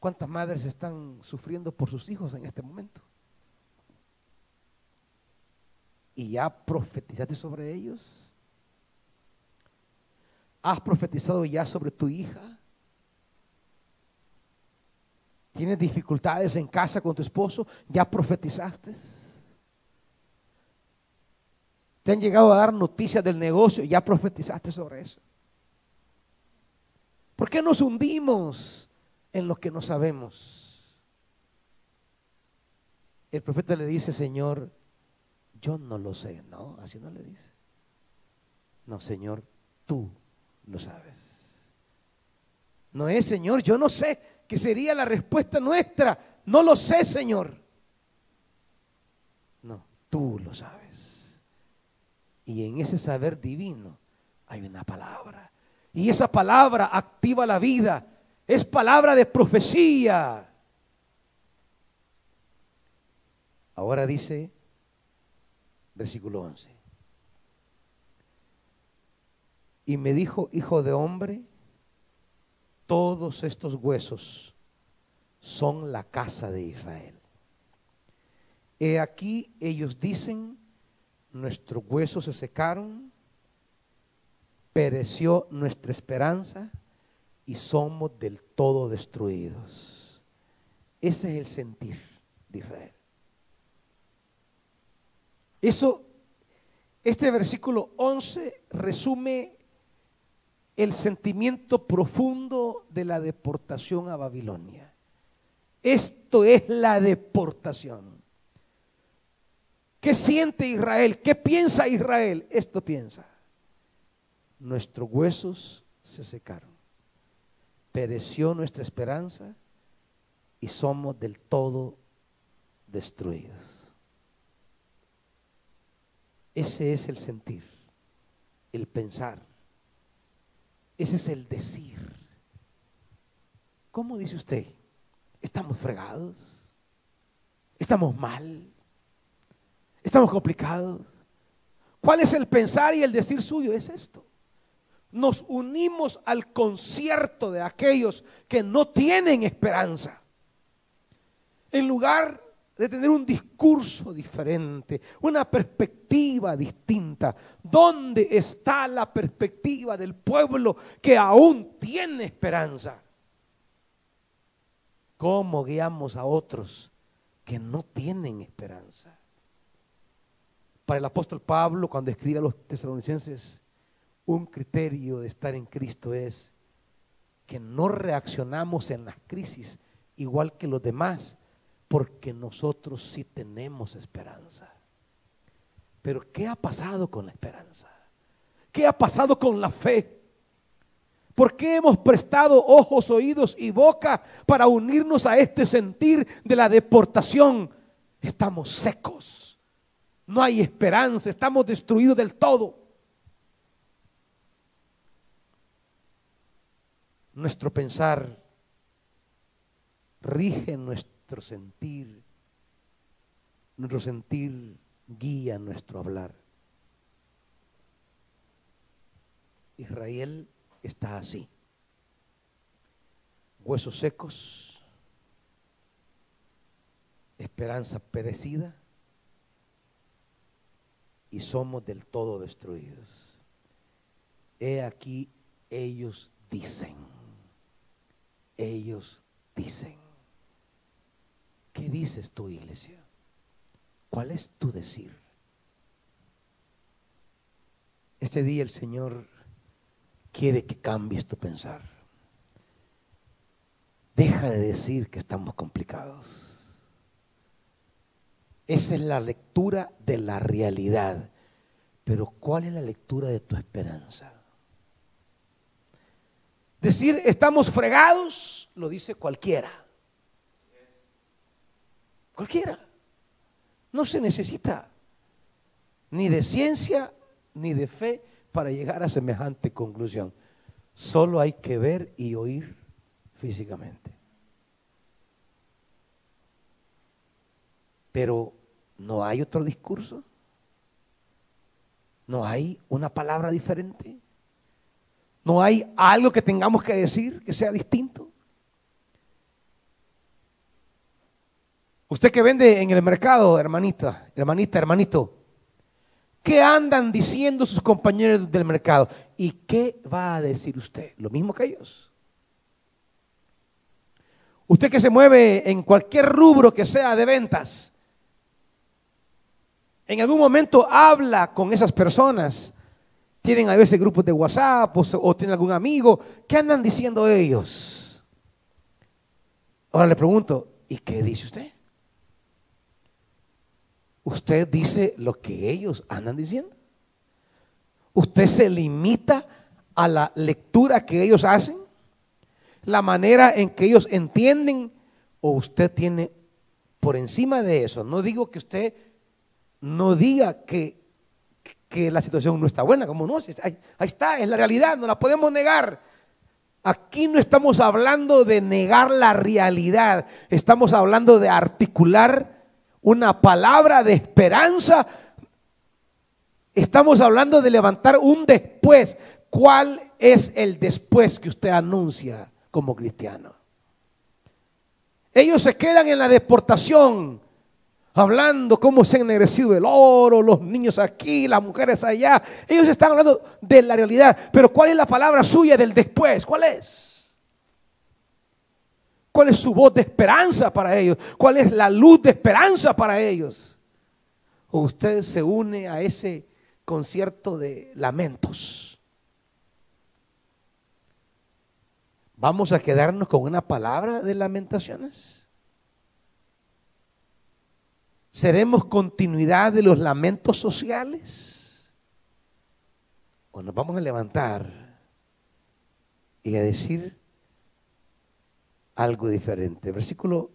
¿Cuántas madres están sufriendo por sus hijos en este momento? ¿Y ya profetizaste sobre ellos? ¿Has profetizado ya sobre tu hija? ¿Tienes dificultades en casa con tu esposo? ¿Ya profetizaste? ¿Te han llegado a dar noticias del negocio? ¿Ya profetizaste sobre eso? ¿Por qué nos hundimos en lo que no sabemos? El profeta le dice, Señor, yo no lo sé, ¿no? Así no le dice. No, Señor, tú lo sabes. No es, Señor, yo no sé, que sería la respuesta nuestra. No lo sé, Señor. No, tú lo sabes. Y en ese saber divino hay una palabra. Y esa palabra activa la vida. Es palabra de profecía. Ahora dice, versículo 11. Y me dijo, hijo de hombre, todos estos huesos son la casa de Israel. He aquí ellos dicen, nuestros huesos se secaron, pereció nuestra esperanza y somos del todo destruidos. Ese es el sentir de Israel. Eso, este versículo 11 resume el sentimiento profundo de la deportación a Babilonia. Esto es la deportación. ¿Qué siente Israel? ¿Qué piensa Israel? Esto piensa. Nuestros huesos se secaron. Pereció nuestra esperanza y somos del todo destruidos. Ese es el sentir, el pensar. Ese es el decir. ¿Cómo dice usted? ¿Estamos fregados? ¿Estamos mal? ¿Estamos complicados? ¿Cuál es el pensar y el decir suyo? Es esto. Nos unimos al concierto de aquellos que no tienen esperanza. En lugar de tener un discurso diferente, una perspectiva distinta. ¿Dónde está la perspectiva del pueblo que aún tiene esperanza? ¿Cómo guiamos a otros que no tienen esperanza? Para el apóstol Pablo, cuando escribe a los tesalonicenses, un criterio de estar en Cristo es que no reaccionamos en las crisis igual que los demás, porque nosotros sí tenemos esperanza. Pero ¿qué ha pasado con la esperanza? ¿Qué ha pasado con la fe? ¿Por qué hemos prestado ojos, oídos y boca para unirnos a este sentir de la deportación? Estamos secos. No hay esperanza. Estamos destruidos del todo. Nuestro pensar rige nuestro sentir, nuestro sentir guía nuestro hablar. Israel está así. Huesos secos, esperanza perecida y somos del todo destruidos. He aquí, ellos dicen, ellos dicen. ¿Qué dices tú, iglesia? ¿Cuál es tu decir? Este día el Señor quiere que cambies tu pensar. Deja de decir que estamos complicados. Esa es la lectura de la realidad. Pero ¿cuál es la lectura de tu esperanza? Decir estamos fregados lo dice cualquiera. Cualquiera. No se necesita ni de ciencia ni de fe para llegar a semejante conclusión. Solo hay que ver y oír físicamente. Pero no hay otro discurso. No hay una palabra diferente. No hay algo que tengamos que decir que sea distinto. Usted que vende en el mercado, hermanita, hermanita, hermanito, ¿qué andan diciendo sus compañeros del mercado? ¿Y qué va a decir usted? Lo mismo que ellos. Usted que se mueve en cualquier rubro que sea de ventas, en algún momento habla con esas personas tienen a veces grupos de WhatsApp o, tienen algún amigo. ¿Qué andan diciendo ellos? Ahora le pregunto, ¿y qué dice usted? Usted dice lo que ellos andan diciendo. Usted se limita a la lectura que ellos hacen, la manera en que ellos entienden, o usted tiene por encima de eso. No digo que usted no diga que que la situación no está buena, como no, ahí, está, es la realidad, no la podemos negar. Aquí no estamos hablando de negar la realidad, estamos hablando de articular una palabra de esperanza. Estamos hablando de levantar un después. ¿Cuál es el después que usted anuncia como cristiano? Ellos se quedan en la deportación hablando cómo se ha ennegrecido el oro, los niños aquí, las mujeres allá. Ellos están hablando de la realidad. Pero ¿cuál es la palabra suya del después? ¿Cuál es? ¿Cuál es su voz de esperanza para ellos? ¿Cuál es la luz de esperanza para ellos? ¿O usted se une a ese concierto de lamentos? ¿Vamos a quedarnos con una palabra de lamentaciones? ¿Seremos continuidad de los lamentos sociales? ¿O nos vamos a levantar y a decir algo diferente? Versículo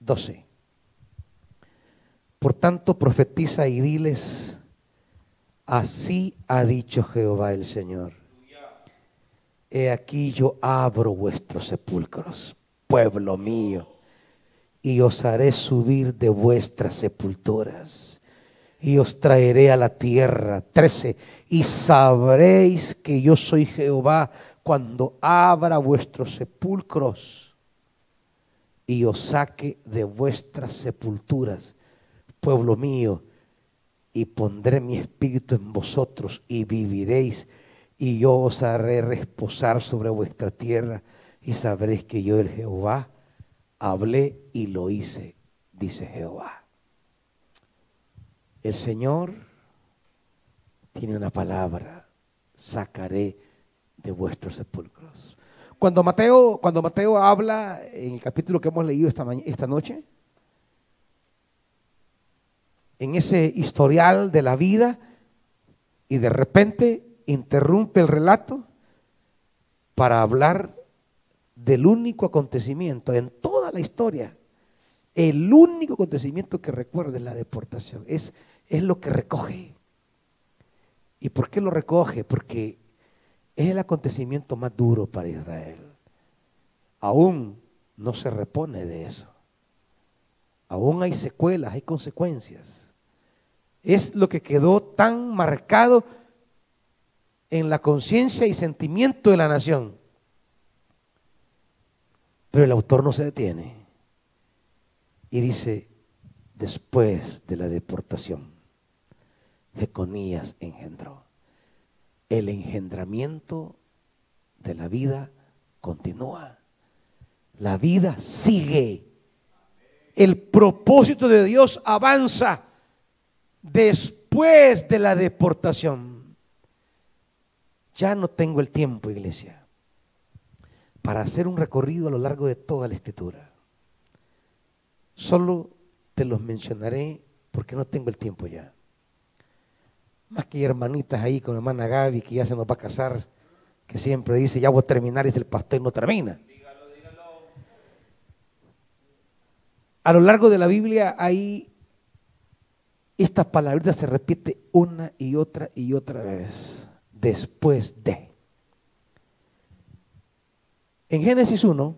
12. Por tanto, profetiza y diles, así ha dicho Jehová el Señor. He aquí yo abro vuestros sepulcros, pueblo mío y os haré subir de vuestras sepulturas y os traeré a la tierra. 13. Y sabréis que yo soy Jehová cuando abra vuestros sepulcros y os saque de vuestras sepulturas, pueblo mío, y pondré mi espíritu en vosotros y viviréis, y yo os haré reposar sobre vuestra tierra, y sabréis que yo el Jehová hablé y lo hice, dice Jehová. El Señor tiene una palabra, sacaré de vuestros sepulcros. Cuando Mateo, cuando Mateo habla en el capítulo que hemos leído esta, esta noche, en ese historial de la vida, y de repente interrumpe el relato para hablar del único acontecimiento en toda la historia. El único acontecimiento que recuerda es la deportación. Es, es lo que recoge. ¿Y por qué lo recoge? Porque es el acontecimiento más duro para Israel. Aún no se repone de eso. Aún hay secuelas, hay consecuencias. Es lo que quedó tan marcado en la conciencia y sentimiento de la nación pero el autor no se detiene y dice, después de la deportación, Jeconías engendró. El engendramiento de la vida continúa. La vida sigue. el propósito de Dios avanza después de la deportación. Ya no tengo el tiempo, iglesia, para hacer un recorrido a lo largo de toda la escritura. Solo te los mencionaré porque no tengo el tiempo ya. Más que hermanitas ahí con hermana Gaby que ya se nos va a casar, que siempre dice, ya voy a terminar, y el pastor y no termina. A lo largo de la Biblia hay esta palabrita se repite una y otra y otra vez. Después de. En Génesis 1,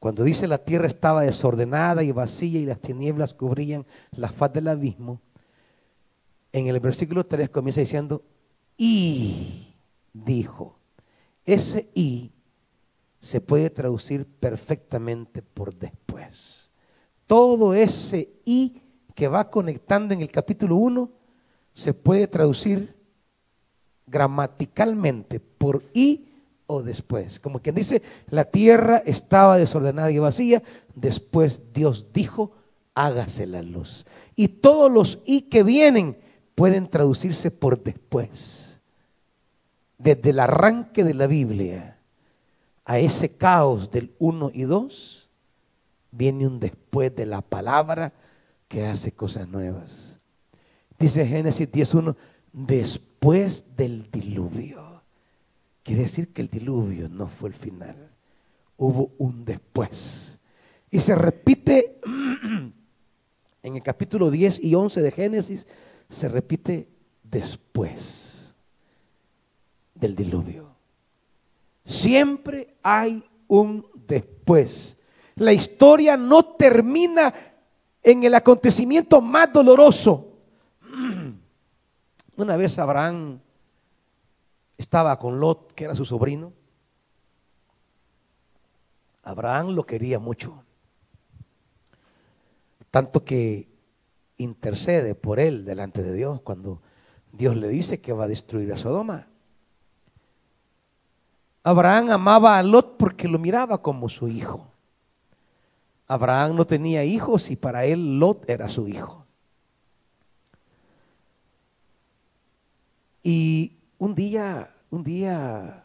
cuando dice la tierra estaba desordenada y vacía y las tinieblas cubrían la faz del abismo, en el versículo 3 comienza diciendo, y dijo, ese y se puede traducir perfectamente por después. Todo ese y que va conectando en el capítulo 1 se puede traducir gramaticalmente por y después. Como quien dice, la tierra estaba desordenada y vacía, después Dios dijo, hágase la luz. Y todos los y que vienen pueden traducirse por después. Desde el arranque de la Biblia a ese caos del 1 y 2, viene un después de la palabra que hace cosas nuevas. Dice Génesis 10.1, después del diluvio. Quiere decir que el diluvio no fue el final. Hubo un después. Y se repite en el capítulo 10 y 11 de Génesis, se repite después del diluvio. Siempre hay un después. La historia no termina en el acontecimiento más doloroso. Una vez Abraham estaba con Lot, que era su sobrino. Abraham lo quería mucho, tanto que intercede por él delante de Dios cuando Dios le dice que va a destruir a Sodoma. Abraham amaba a Lot porque lo miraba como su hijo. Abraham no tenía hijos y para él Lot era su hijo. Y un día, un día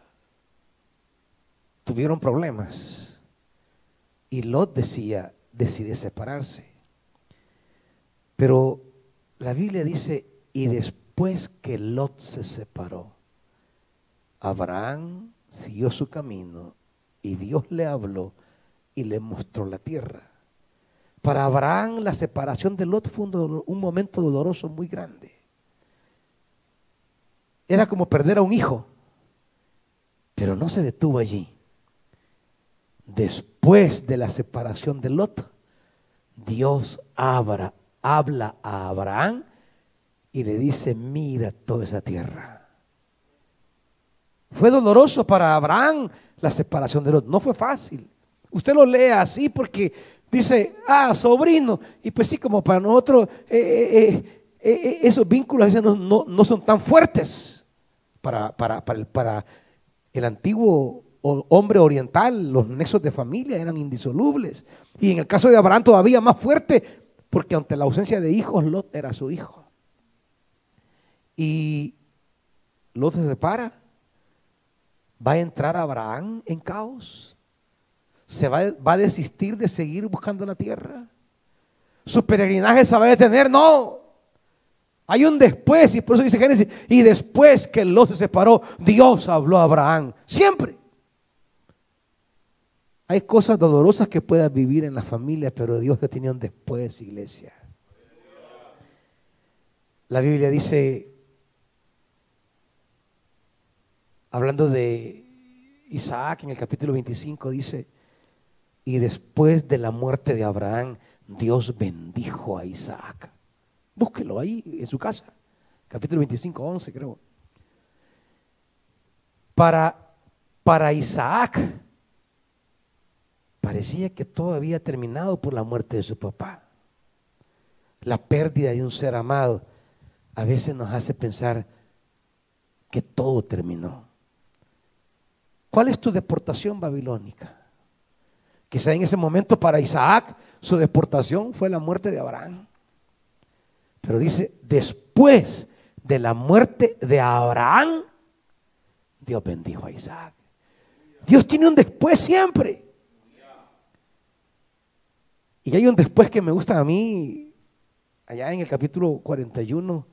tuvieron problemas y Lot decía, decide separarse. Pero la Biblia dice, y después que Lot se separó, Abraham siguió su camino y Dios le habló y le mostró la tierra. Para Abraham la separación de Lot fue un, momento doloroso muy grande. Era como perder a un hijo, pero no se detuvo allí. Después de la separación de Lot, Dios habla a Abraham y le dice, mira toda esa tierra. Fue doloroso para Abraham la separación de Lot, no fue fácil. Usted lo lee así porque dice, ah, sobrino. Y pues sí, como para nosotros eh, eh, eh, esos vínculos no, son tan fuertes. Para, para, para, el, antiguo hombre oriental, los nexos de familia eran indisolubles. Y en el caso de Abraham todavía más fuerte, porque ante la ausencia de hijos, Lot era su hijo. Y Lot se separa. Va a entrar Abraham en caos se va, a desistir de seguir buscando la tierra. Su peregrinaje se va a detener, no. Hay un después, y por eso dice Génesis, y después que Lot se separó, Dios habló a Abraham. Siempre. Hay cosas dolorosas que puedas vivir en la familia, pero Dios te tenía un después, iglesia. La Biblia dice, hablando de Isaac en el capítulo 25, dice, y después de la muerte de Abraham, Dios bendijo a Isaac. Búsquelo ahí en su casa. Capítulo 25, 11 creo. Para, para Isaac parecía que todo había terminado por la muerte de su papá. La pérdida de un ser amado a veces nos hace pensar que todo terminó. ¿Cuál es tu deportación babilónica? Quizá en ese momento para Isaac su deportación fue la muerte de Abraham. Pero dice, después de la muerte de Abraham, Dios bendijo a Isaac. Dios tiene un después siempre. Y hay un después que me gusta a mí, allá en el capítulo 41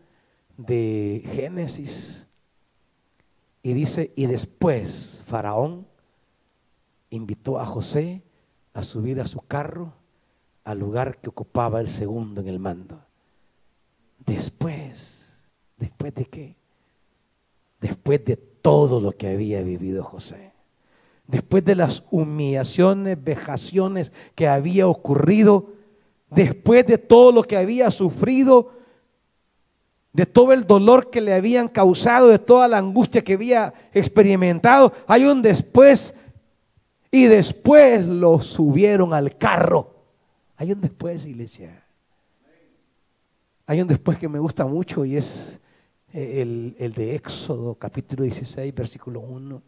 de Génesis. Y dice, y después Faraón invitó a José a subir a su carro al lugar que ocupaba el segundo en el mando. Después, después de qué? Después de todo lo que había vivido José. Después de las humillaciones, vejaciones que había ocurrido, después de todo lo que había sufrido, de todo el dolor que le habían causado, de toda la angustia que había experimentado, hay un después y después lo subieron al carro. Hay un después, iglesia. Hay un después que me gusta mucho y es eh, el, de Éxodo capítulo 16, versículo 1.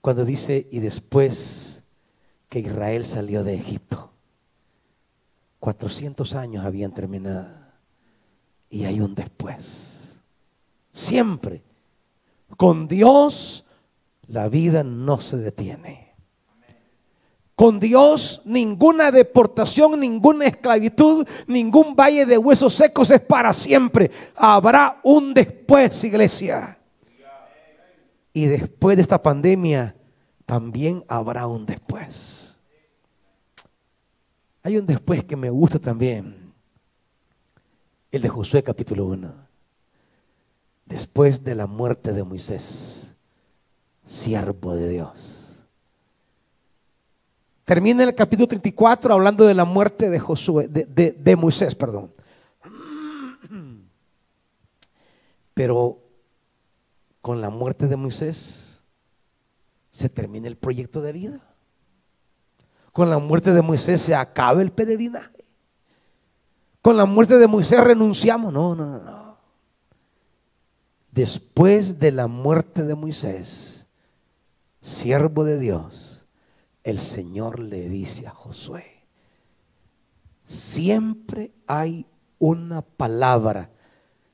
Cuando dice, y después que Israel salió de Egipto, 400 años habían terminado y hay un después. Siempre con Dios la vida no se detiene. Con Dios ninguna deportación, ninguna esclavitud, ningún valle de huesos secos es para siempre. Habrá un después, iglesia. Y después de esta pandemia también habrá un después. Hay un después que me gusta también. El de Josué capítulo 1. Después de la muerte de Moisés siervo de Dios. Termina el capítulo 34 hablando de la muerte de Josué, de, de Moisés, perdón. Pero con la muerte de Moisés se termina el proyecto de vida. Con la muerte de Moisés se acaba el peregrinaje. Con la muerte de Moisés renunciamos. No, no, no, no. Después de la muerte de Moisés, siervo de Dios, el Señor le dice a Josué, siempre hay una palabra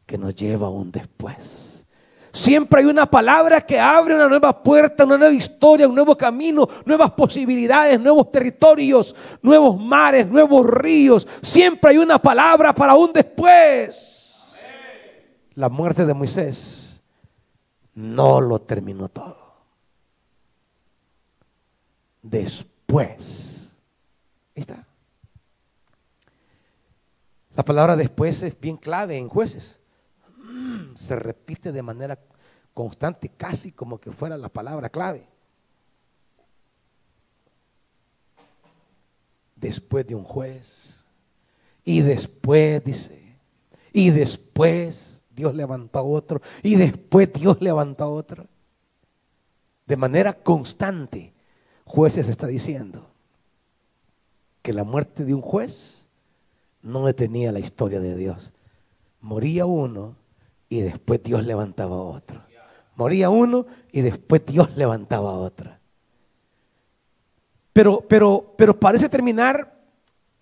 que nos lleva a un después. Siempre hay una palabra que abre una nueva puerta, una nueva historia, un nuevo camino, nuevas posibilidades, nuevos territorios, nuevos mares, nuevos ríos. Siempre hay una palabra para un después. La muerte de Moisés no lo terminó todo después. Ahí está. La palabra después es bien clave en jueces. Se repite de manera constante, casi como que fuera la palabra clave. Después de un juez. Y después, dice, y después Dios levantó a otro. Y después Dios levantó a otro. De manera constante jueces está diciendo que la muerte de un juez no detenía la historia de Dios. Moría uno y después Dios levantaba a otro. Moría uno y después Dios levantaba a otro. Pero, pero, pero parece terminar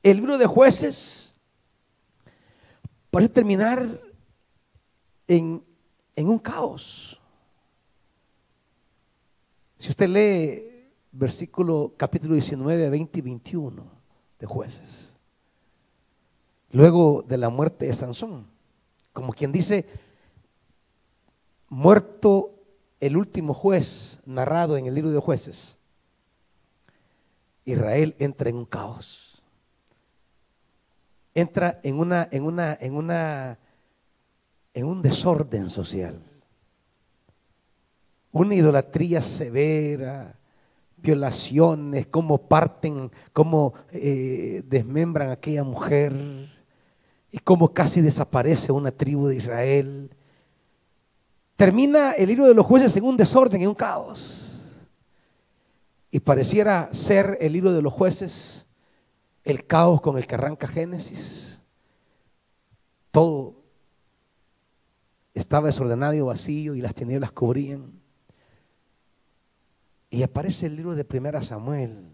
el libro de jueces, parece terminar en, en un caos. Si usted lee versículo capítulo 19, 20 y 21 de jueces. Luego de la muerte de Sansón, como quien dice, muerto el último juez narrado en el libro de jueces, Israel entra en un caos. Entra en una, en una, en una, en un desorden social. Una idolatría severa, violaciones, cómo parten, cómo eh, desmembran a aquella mujer y cómo casi desaparece una tribu de Israel. Termina el libro de los jueces en un desorden, en un caos. Y pareciera ser el libro de los jueces el caos con el que arranca Génesis. Todo estaba desordenado y vacío y las tinieblas cubrían. Y aparece el libro de Primera Samuel.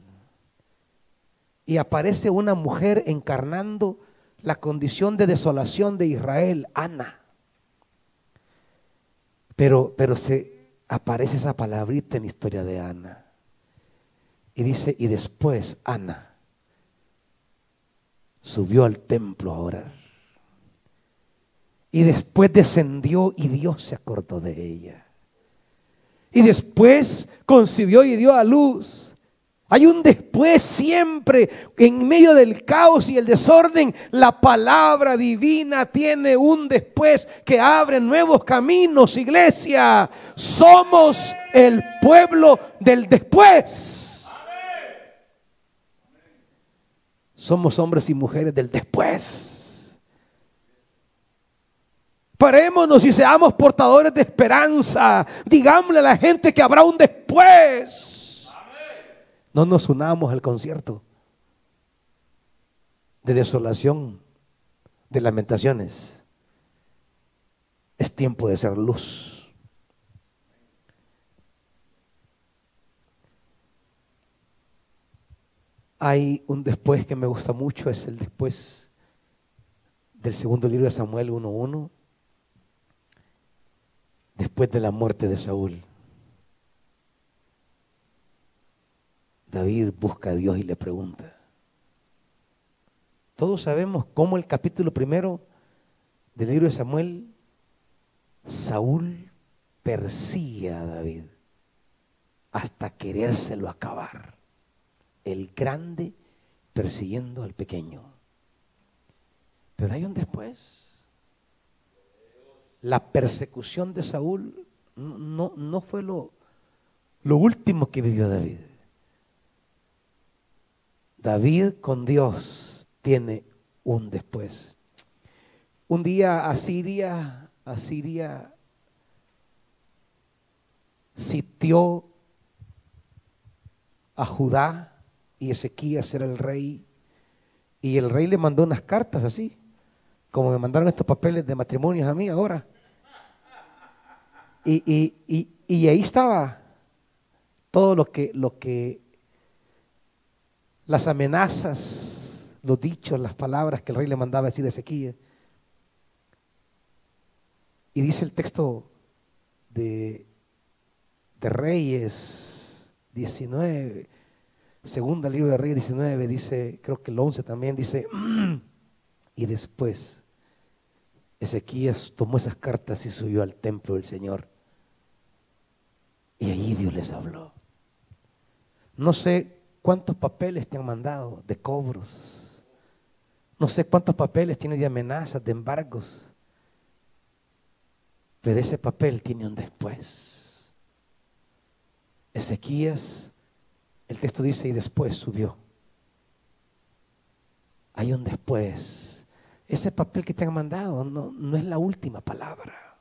y aparece una mujer encarnando la condición de desolación de Israel, Ana. Pero, pero se aparece esa palabrita en la historia de Ana. Y dice, y después Ana subió al templo a orar. Y después descendió y Dios se acordó de ella. Y después concibió y dio a luz. Hay un después siempre, en medio del caos y el desorden, la palabra divina tiene un después que abre nuevos caminos, iglesia. Somos el pueblo del después. Somos hombres y mujeres del después. Parémonos y seamos portadores de esperanza. Digámosle a la gente que habrá un después. No nos unamos al concierto de desolación, de lamentaciones. Es tiempo de ser luz. Hay un después que me gusta mucho, es el después del segundo libro de Samuel 1.1, después de la muerte de Saúl. David busca a Dios y le pregunta. Todos sabemos cómo el capítulo primero del libro de Samuel, Saúl persigue a David hasta querérselo acabar. El grande persiguiendo al pequeño. Pero hay un después. La persecución de Saúl no, no fue lo, lo último que vivió David. David con Dios tiene un después. Un día Asiria, Asiria sitió a Judá y Ezequías era el rey. Y el rey le mandó unas cartas así, como me mandaron estos papeles de matrimonios a mí ahora. Y, y ahí estaba todo lo que, que las amenazas, los dichos, las palabras que el rey le mandaba decir a Ezequiel. Y dice el texto de, de Reyes 19, segunda libro de Reyes 19, dice, creo que el 11 también dice, y después Ezequías tomó esas cartas y subió al templo del Señor. Y allí Dios les habló. No sé cuántos papeles te han mandado de cobros. No sé cuántos papeles tiene de amenazas, de embargos. Pero ese papel tiene un después. Ezequías, el texto dice, y después subió. Hay un después. Ese papel que te han mandado no, no es la última palabra.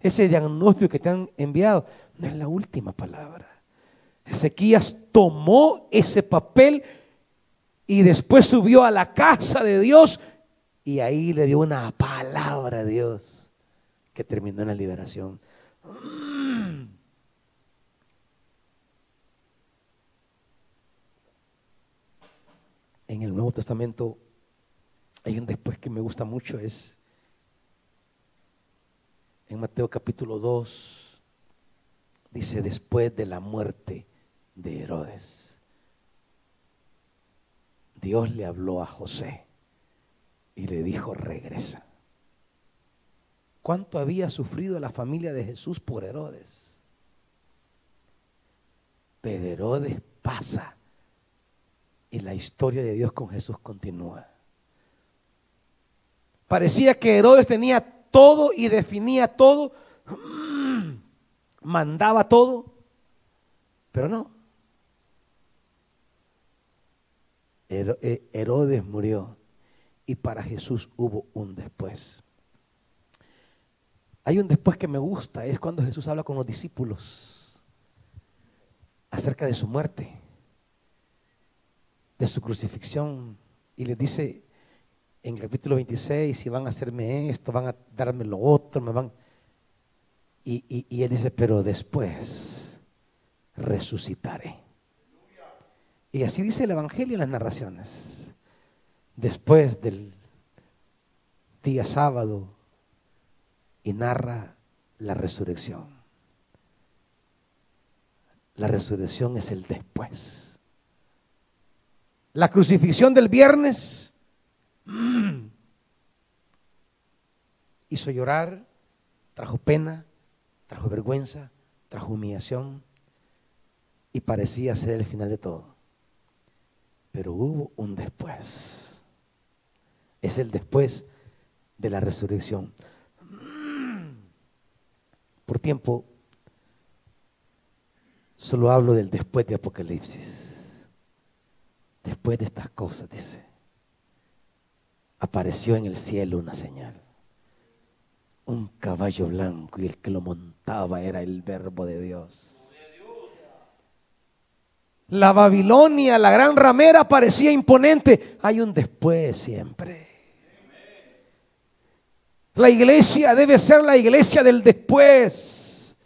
Ese diagnóstico que te han enviado no es la última palabra. Ezequías tomó ese papel y después subió a la casa de Dios y ahí le dio una palabra a Dios que terminó en la liberación. En el Nuevo Testamento hay un después que me gusta mucho, es en Mateo capítulo 2, dice después de la muerte de Herodes. Dios le habló a José y le dijo, regresa. ¿Cuánto había sufrido la familia de Jesús por Herodes? Pero Herodes pasa y la historia de Dios con Jesús continúa. Parecía que Herodes tenía todo y definía todo, mandaba todo, pero no. Eh, Herodes murió y para Jesús hubo un después. Hay un después que me gusta, es cuando Jesús habla con los discípulos acerca de su muerte, de su crucifixión, y les dice en capítulo 26, si van a hacerme esto, van a darme lo otro, me van... Y, y él dice, pero después resucitaré. Y así dice el Evangelio en las narraciones. Después del día sábado y narra la resurrección. La resurrección es el después. La crucifixión del viernes hizo llorar, trajo pena, trajo vergüenza, trajo humillación y parecía ser el final de todo. Pero hubo un después. Es el después de la resurrección. Por tiempo, solo hablo del después de Apocalipsis. Después de estas cosas, dice, apareció en el cielo una señal un caballo blanco y el que lo montaba era el verbo de Dios. La Babilonia, la gran ramera, parecía imponente. Hay un después siempre. La iglesia debe ser la iglesia del después.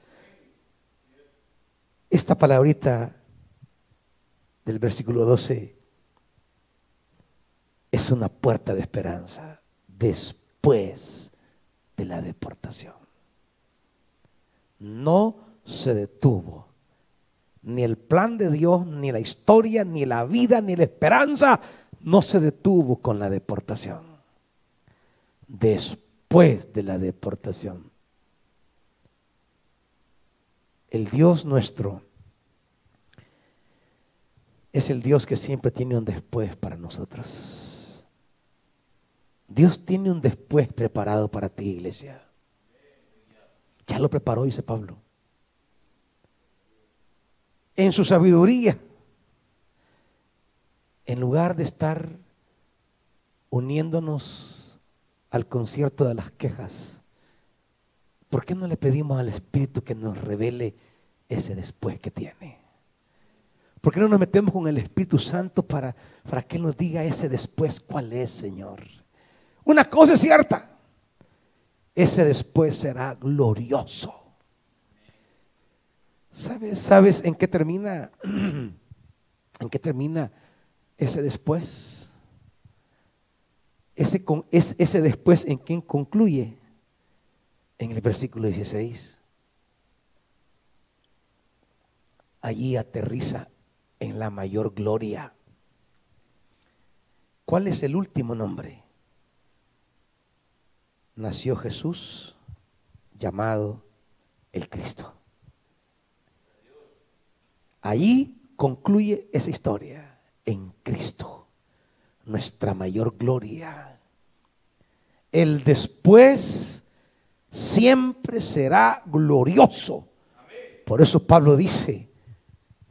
Esta palabrita del versículo 12 es una puerta de esperanza. Después de la deportación. No se detuvo ni el plan de Dios, ni la historia, ni la vida, ni la esperanza, no se detuvo con la deportación. Después de la deportación, el Dios nuestro es el Dios que siempre tiene un después para nosotros. Dios tiene un después preparado para ti, iglesia. Ya lo preparó, dice Pablo. En su sabiduría, en lugar de estar uniéndonos al concierto de las quejas, ¿por qué no le pedimos al Espíritu que nos revele ese después que tiene? ¿Por qué no nos metemos con el Espíritu Santo para, para que nos diga ese después cuál es, Señor? Una cosa es cierta, ese después será glorioso. ¿Sabes, ¿Sabes en qué termina? ¿En qué termina ese después? Ese, es, ese después en quién concluye en el versículo 16. Allí aterriza en la mayor gloria. ¿Cuál es el último nombre? Nació Jesús llamado el Cristo. Allí concluye esa historia, en Cristo, nuestra mayor gloria. El después siempre será glorioso. Por eso Pablo dice,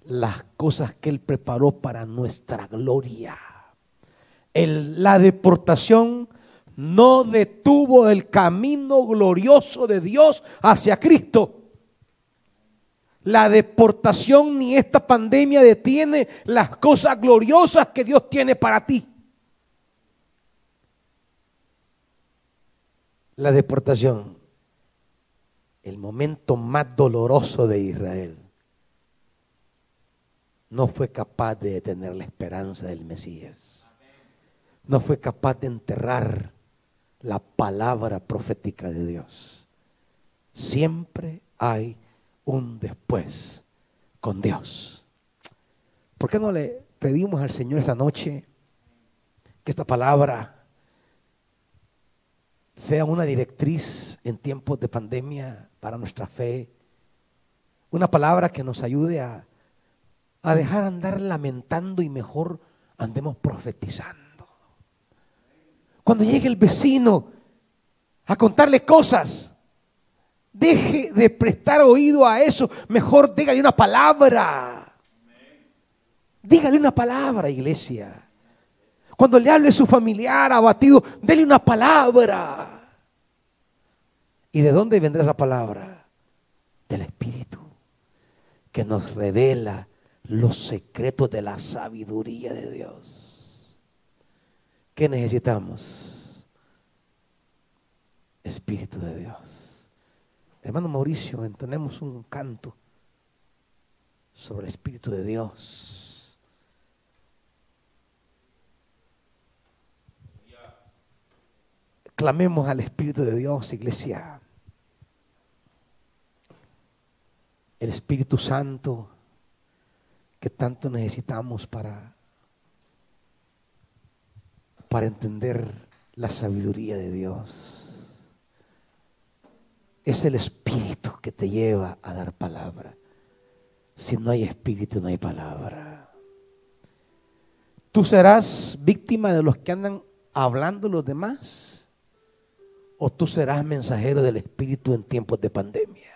las cosas que Él preparó para nuestra gloria. El, la deportación no detuvo el camino glorioso de Dios hacia Cristo. La deportación ni esta pandemia detiene las cosas gloriosas que Dios tiene para ti. La deportación, el momento más doloroso de Israel, no fue capaz de detener la esperanza del Mesías. No fue capaz de enterrar la palabra profética de Dios. Siempre hay un después con Dios. ¿Por qué no le pedimos al Señor esta noche que esta palabra sea una directriz en tiempos de pandemia para nuestra fe? Una palabra que nos ayude a, a dejar andar lamentando y mejor andemos profetizando. Cuando llegue el vecino a contarle cosas, deje de prestar oído a eso. Mejor dígale una palabra. Dígale una palabra, iglesia. Cuando le hable su familiar abatido, déle una palabra. ¿Y de dónde vendrá esa palabra? Del Espíritu, que nos revela los secretos de la sabiduría de Dios. ¿Qué necesitamos? Espíritu de Dios. Hermano Mauricio, entonemos un canto sobre el Espíritu de Dios. Clamemos al Espíritu de Dios, iglesia. El Espíritu Santo que tanto necesitamos para para entender la sabiduría de Dios. Es el Espíritu que te lleva a dar palabra. Si no hay Espíritu, no hay palabra. Tú serás víctima de los que andan hablando los demás o tú serás mensajero del Espíritu en tiempos de pandemia.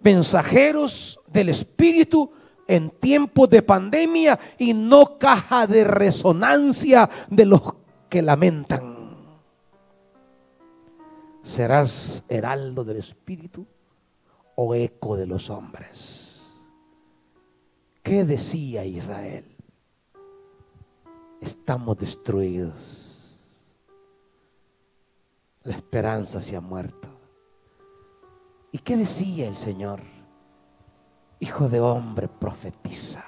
Mensajeros del Espíritu en tiempos de pandemia y no caja de resonancia de los que lamentan. ¿Serás heraldo del Espíritu o eco de los hombres? ¿Qué decía Israel? Estamos destruidos. La esperanza se ha muerto. ¿Y qué decía el Señor? Hijo de hombre, profetiza.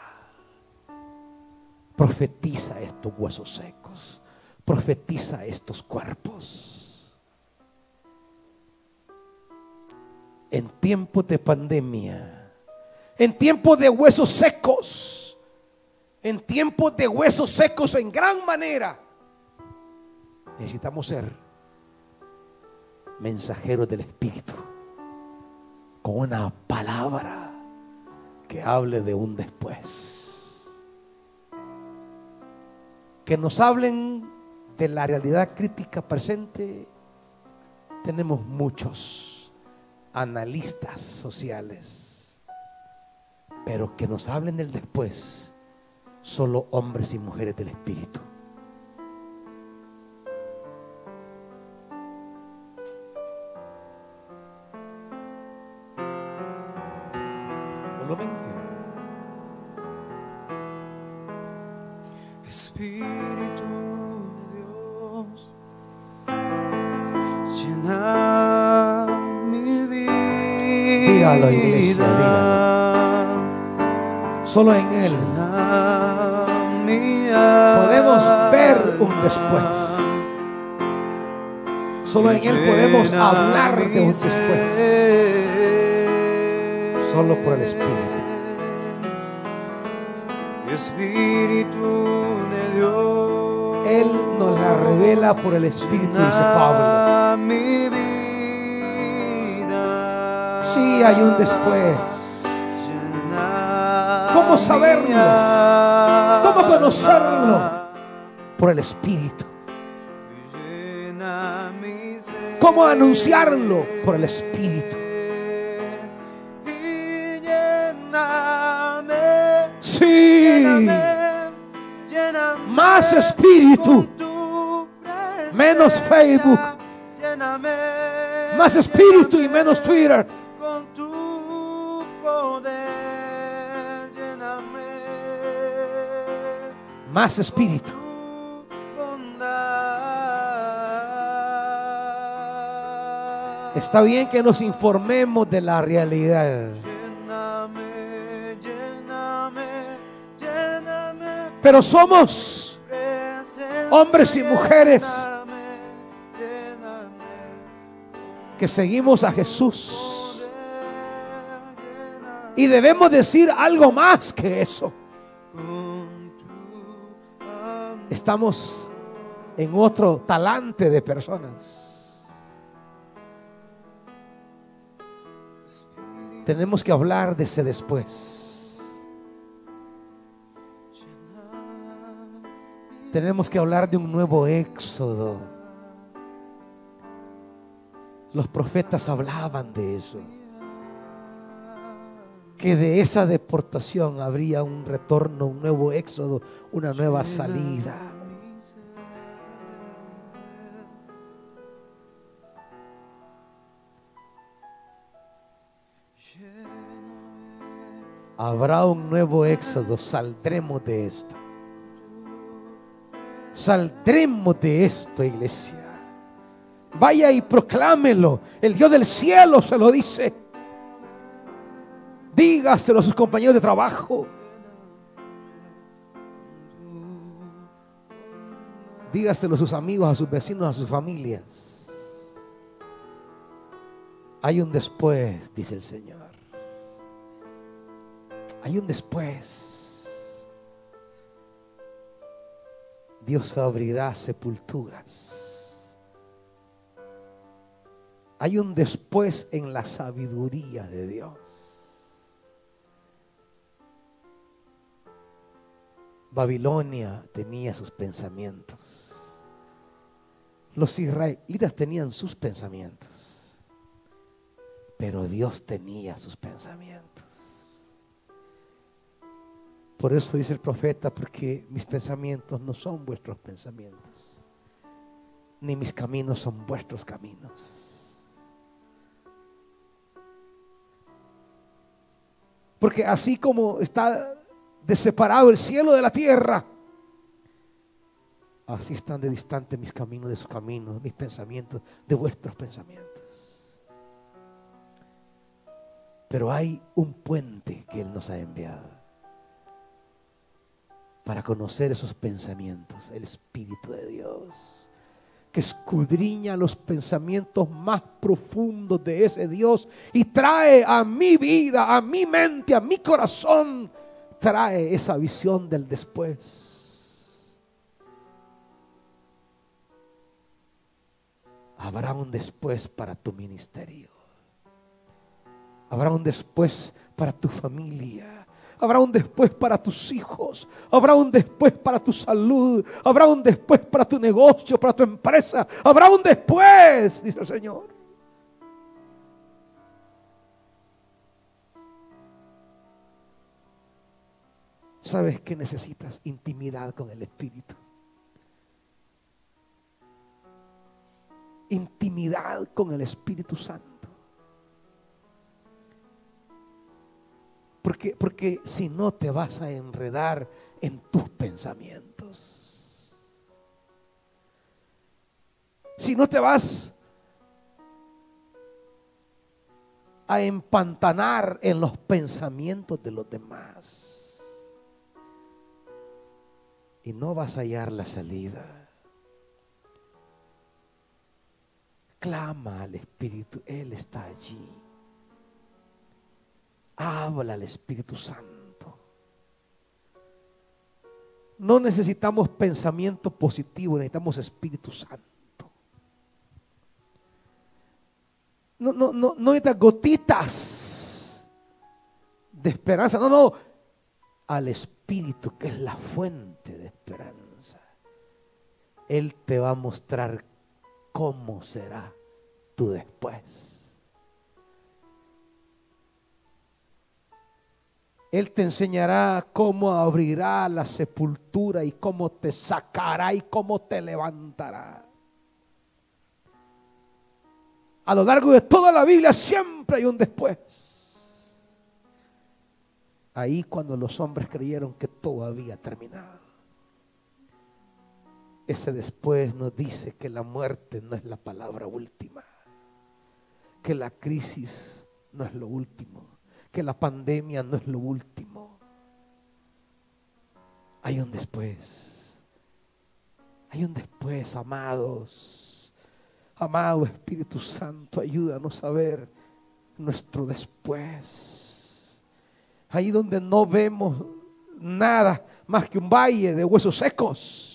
Profetiza estos huesos secos. Profetiza estos cuerpos. En tiempos de pandemia, en tiempos de huesos secos, en tiempos de huesos secos en gran manera, necesitamos ser mensajeros del Espíritu con una palabra que hable de un después. Que nos hablen de la realidad crítica presente. Tenemos muchos analistas sociales, pero que nos hablen del después, solo hombres y mujeres del Espíritu. Espíritu de Dios, llena mi vida. Dígalo, iglesia, Solo en Él podemos ver un después. Solo en Él podemos hablar de un después. Solo por el Espíritu. Espíritu de Dios. Él nos la revela por el Espíritu, dice Pablo. Mi vida. Sí, hay un después. ¿Cómo saberlo? ¿Cómo conocerlo? Por el Espíritu. ¿Cómo anunciarlo? Por el Espíritu. Más Espíritu. Menos Facebook. Más Espíritu y menos Twitter. con tu poder. Lléname Más Espíritu. Está bien que nos informemos de la realidad. Lléname, lléname, lléname. Pero somos Hombres y mujeres. que seguimos a Jesús. Y debemos decir algo más que eso. Estamos en otro talante de personas. Tenemos que hablar de ese después. Tenemos que hablar de un nuevo éxodo. Los profetas hablaban de eso. Que de esa deportación habría un retorno, un nuevo éxodo, una nueva salida. Habrá un nuevo éxodo, saldremos de esto. Saldremos de esto, iglesia. Vaya y proclámelo. El Dios del cielo se lo dice. Dígaselo a sus compañeros de trabajo. Dígaselo a sus amigos, a sus vecinos, a sus familias. Hay un después, dice el Señor. Hay un después. Dios abrirá sepulturas. Hay un después en la sabiduría de Dios. Babilonia tenía sus pensamientos. Los israelitas tenían sus pensamientos. Pero Dios tenía sus pensamientos. Por eso dice el profeta, porque mis pensamientos no son vuestros pensamientos, ni mis caminos son vuestros caminos. Porque así como está de separado el cielo de la tierra. Así están de distante mis caminos de sus caminos, mis pensamientos de vuestros pensamientos. Pero hay un puente que Él nos ha enviado para conocer esos pensamientos, el Espíritu de Dios, que escudriña los pensamientos más profundos de ese Dios y trae a mi vida, a mi mente, a mi corazón trae esa visión del después. Habrá un después para tu ministerio. Habrá un después para tu familia. Habrá un después para tus hijos. Habrá un después para tu salud. Habrá un después para tu negocio, para tu empresa. Habrá un después, dice el Señor. sabes que necesitas intimidad con el Espíritu. Intimidad con el Espíritu Santo. Porque, porque si no te vas a enredar en tus pensamientos. Si no te vas a empantanar en los pensamientos de los demás y no vas a hallar la salida. Clama al Espíritu, Él está allí. Habla al Espíritu Santo. No necesitamos pensamiento positivo, necesitamos Espíritu Santo. No, no, no, no necesitas gotitas de esperanza. No, no. Al Espíritu, que es la fuente de esperanza. Él te va a mostrar cómo será tu después. Él te enseñará cómo abrirá la sepultura y cómo te sacará y cómo te levantará. A lo largo de toda la Biblia siempre hay un después. Ahí cuando los hombres creyeron que todo había terminado. Ese después nos dice que la muerte no es la palabra última, que la crisis no es lo último, que la pandemia no es lo último. Hay un después, hay un después, amados. Amado Espíritu Santo, ayúdanos a ver nuestro después. Ahí donde no vemos nada más que un valle de huesos secos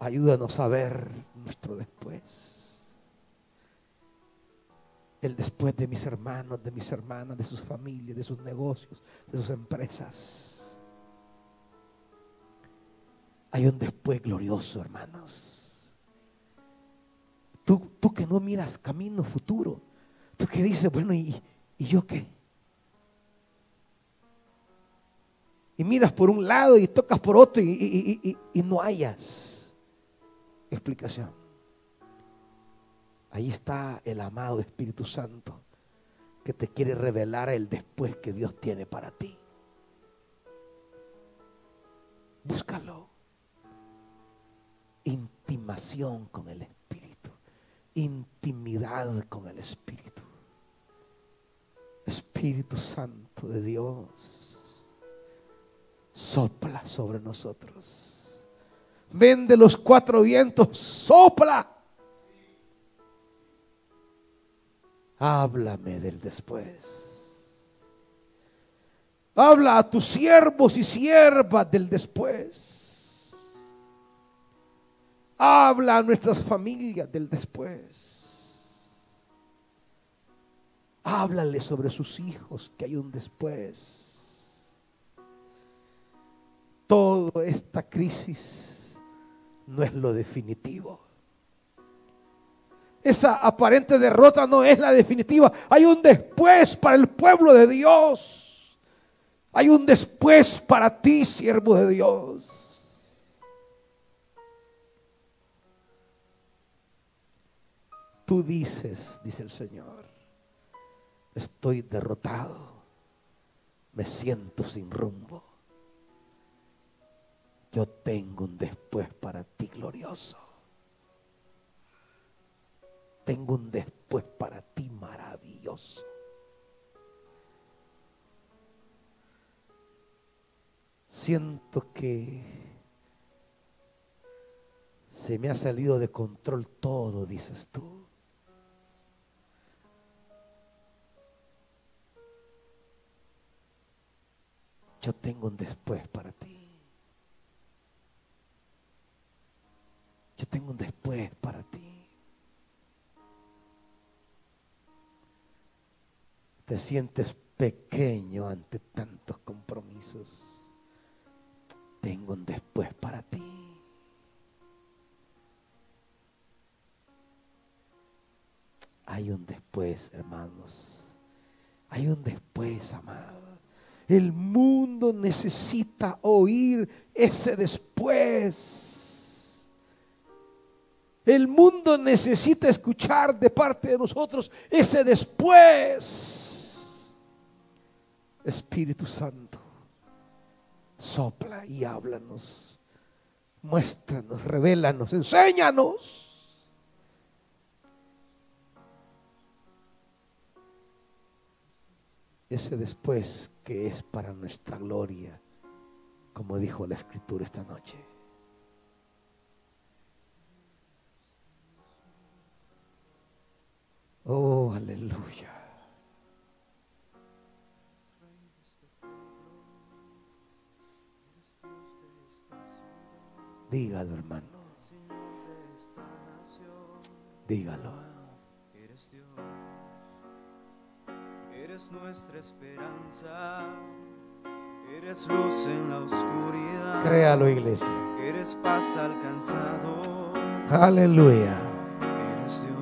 Ayúdanos a ver nuestro después. El después de mis hermanos, de mis hermanas, de sus familias, de sus negocios, de sus empresas. Hay un después glorioso, hermanos. Tú, tú que no miras camino futuro, tú que dices, bueno, ¿y, ¿y yo qué? Y miras por un lado y tocas por otro y, y no hayas explicación. Ahí está el amado Espíritu Santo que te quiere revelar el después que Dios tiene para ti. Búscalo. Intimación con el Espíritu. Intimidad con el Espíritu. Espíritu Santo de Dios. Sopla sobre nosotros Ven de los cuatro vientos, sopla. Háblame del después. Habla a tus siervos y siervas del después. Habla a nuestras familias del después. Háblale sobre sus hijos que hay un después. Toda esta crisis no es lo definitivo. Esa aparente derrota no es la definitiva. Hay un después para el pueblo de Dios. Hay un después para ti, siervo de Dios. Tú dices, dice el Señor, estoy derrotado, me siento sin rumbo. Yo tengo un después para ti glorioso. Tengo un después para ti maravilloso. Siento que se me ha salido de control todo, dices tú. Yo tengo un después para ti. Yo tengo un después para ti. Te sientes pequeño ante tantos compromisos. Tengo un después para ti. Hay un después, hermanos. Hay un después, amado. El mundo necesita oír ese después. El mundo necesita escuchar de parte de nosotros ese después. Espíritu Santo, sopla y háblanos. Muéstranos, revélanos, enséñanos. Ese después que es para nuestra gloria, como dijo la Escritura esta noche. Oh, aleluya. Dígalo, hermano. Dígalo. Eres Dios, eres nuestra esperanza, eres luz en la oscuridad, Créalo, iglesia. eres paz alcanzado, Aleluya. eres Dios.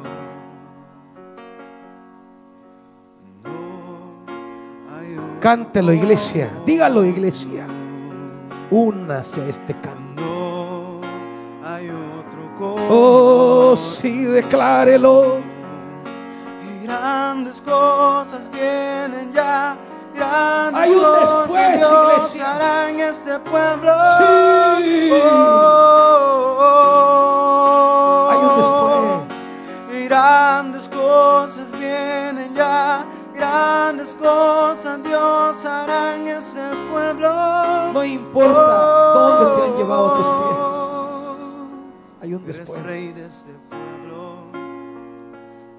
No hay otro, Cántelo, iglesia. Dígalo, iglesia. Únase a este canto. Oh, sí, declárelo. Y grandes cosas vienen ya. Grandes Hay un cosas después, Dios iglesia. hará en este pueblo. Sí. Oh, oh, oh. Hay un después. Y grandes cosas vienen ya. Grandes cosas Dios hará en este pueblo. No importa dónde te han llevado tus pies. Eres rey de este pueblo.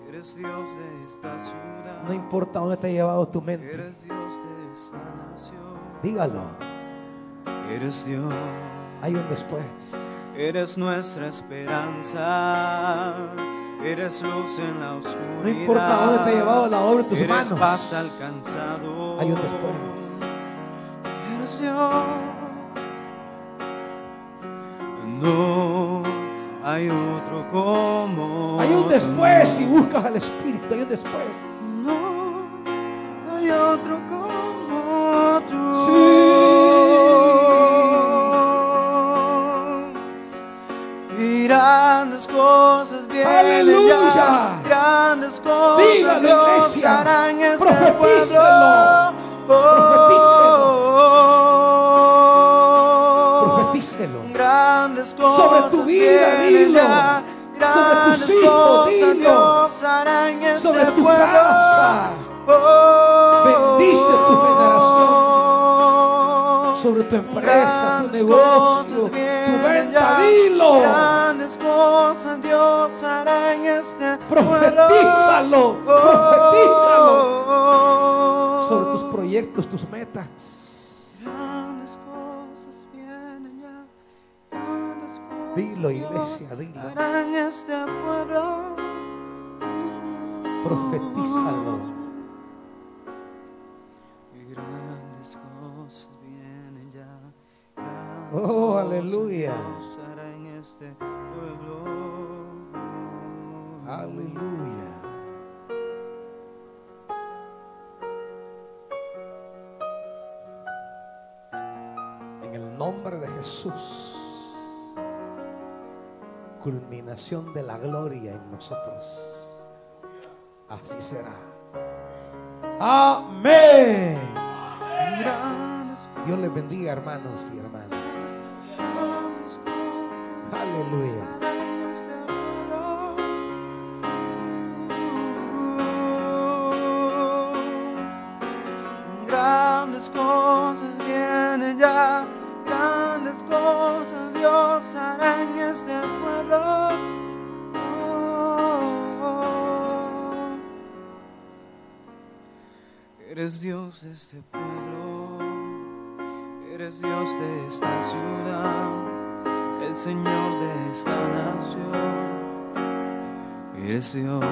Eres Dios de esta ciudad. No importa dónde te ha llevado tu mente. Eres Dios de esta nación. Dígalo. Eres Dios. Hay un después. Eres nuestra esperanza. Eres luz en la oscuridad. No importa dónde te ha llevado la obra de tus Eres manos. paz alcanzado. Hay un después. Eres Dios. No hay otro como. Hay un después si buscas al Espíritu. Hay un después. No hay otro como tú. Y grandes cosas vienen Aleluya. ya. Grandes cosas Dígalo, Dios iglesia. hará en este pueblo. Profetícelo. Sobre tu vida, dilo. Sobre tus hijos, dilo. Este Sobre tu casa. Oh, Bendice tu generación. sobre tu empresa, tu negocio, tu venta. Dilo. Este Profetízalo, profetízalo. Oh. Sobre tus proyectos, tus metas. Dilo, iglesia, dilo. en este pueblo. Profetízalo. Grandes cosas vienen ya. Oh, aleluya. En este pueblo. Aleluya. En el nombre de Jesús. Culminación de la gloria en nosotros. Así será. Amén. Dios les bendiga, hermanos y hermanas. Aleluya. De este pueblo, eres Dios de esta ciudad, el Señor de esta nación. Eres Dios,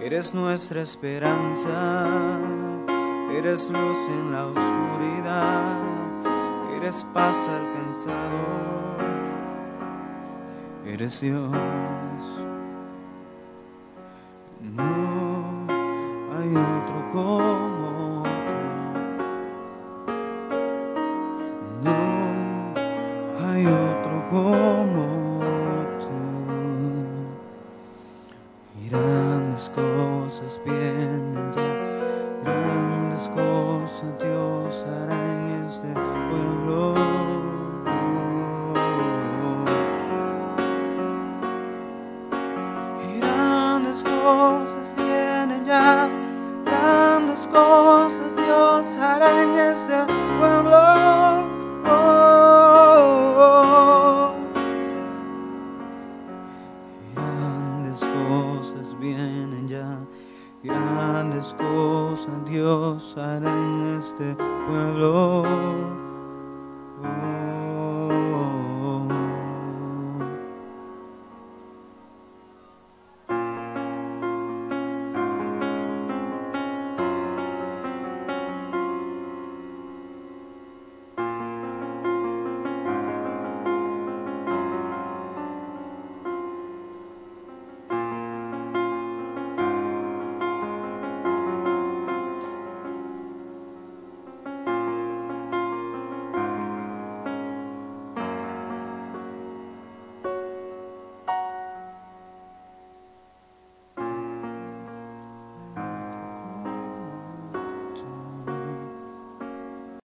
eres nuestra esperanza, eres luz en la oscuridad, eres paz alcanzado. Eres Dios.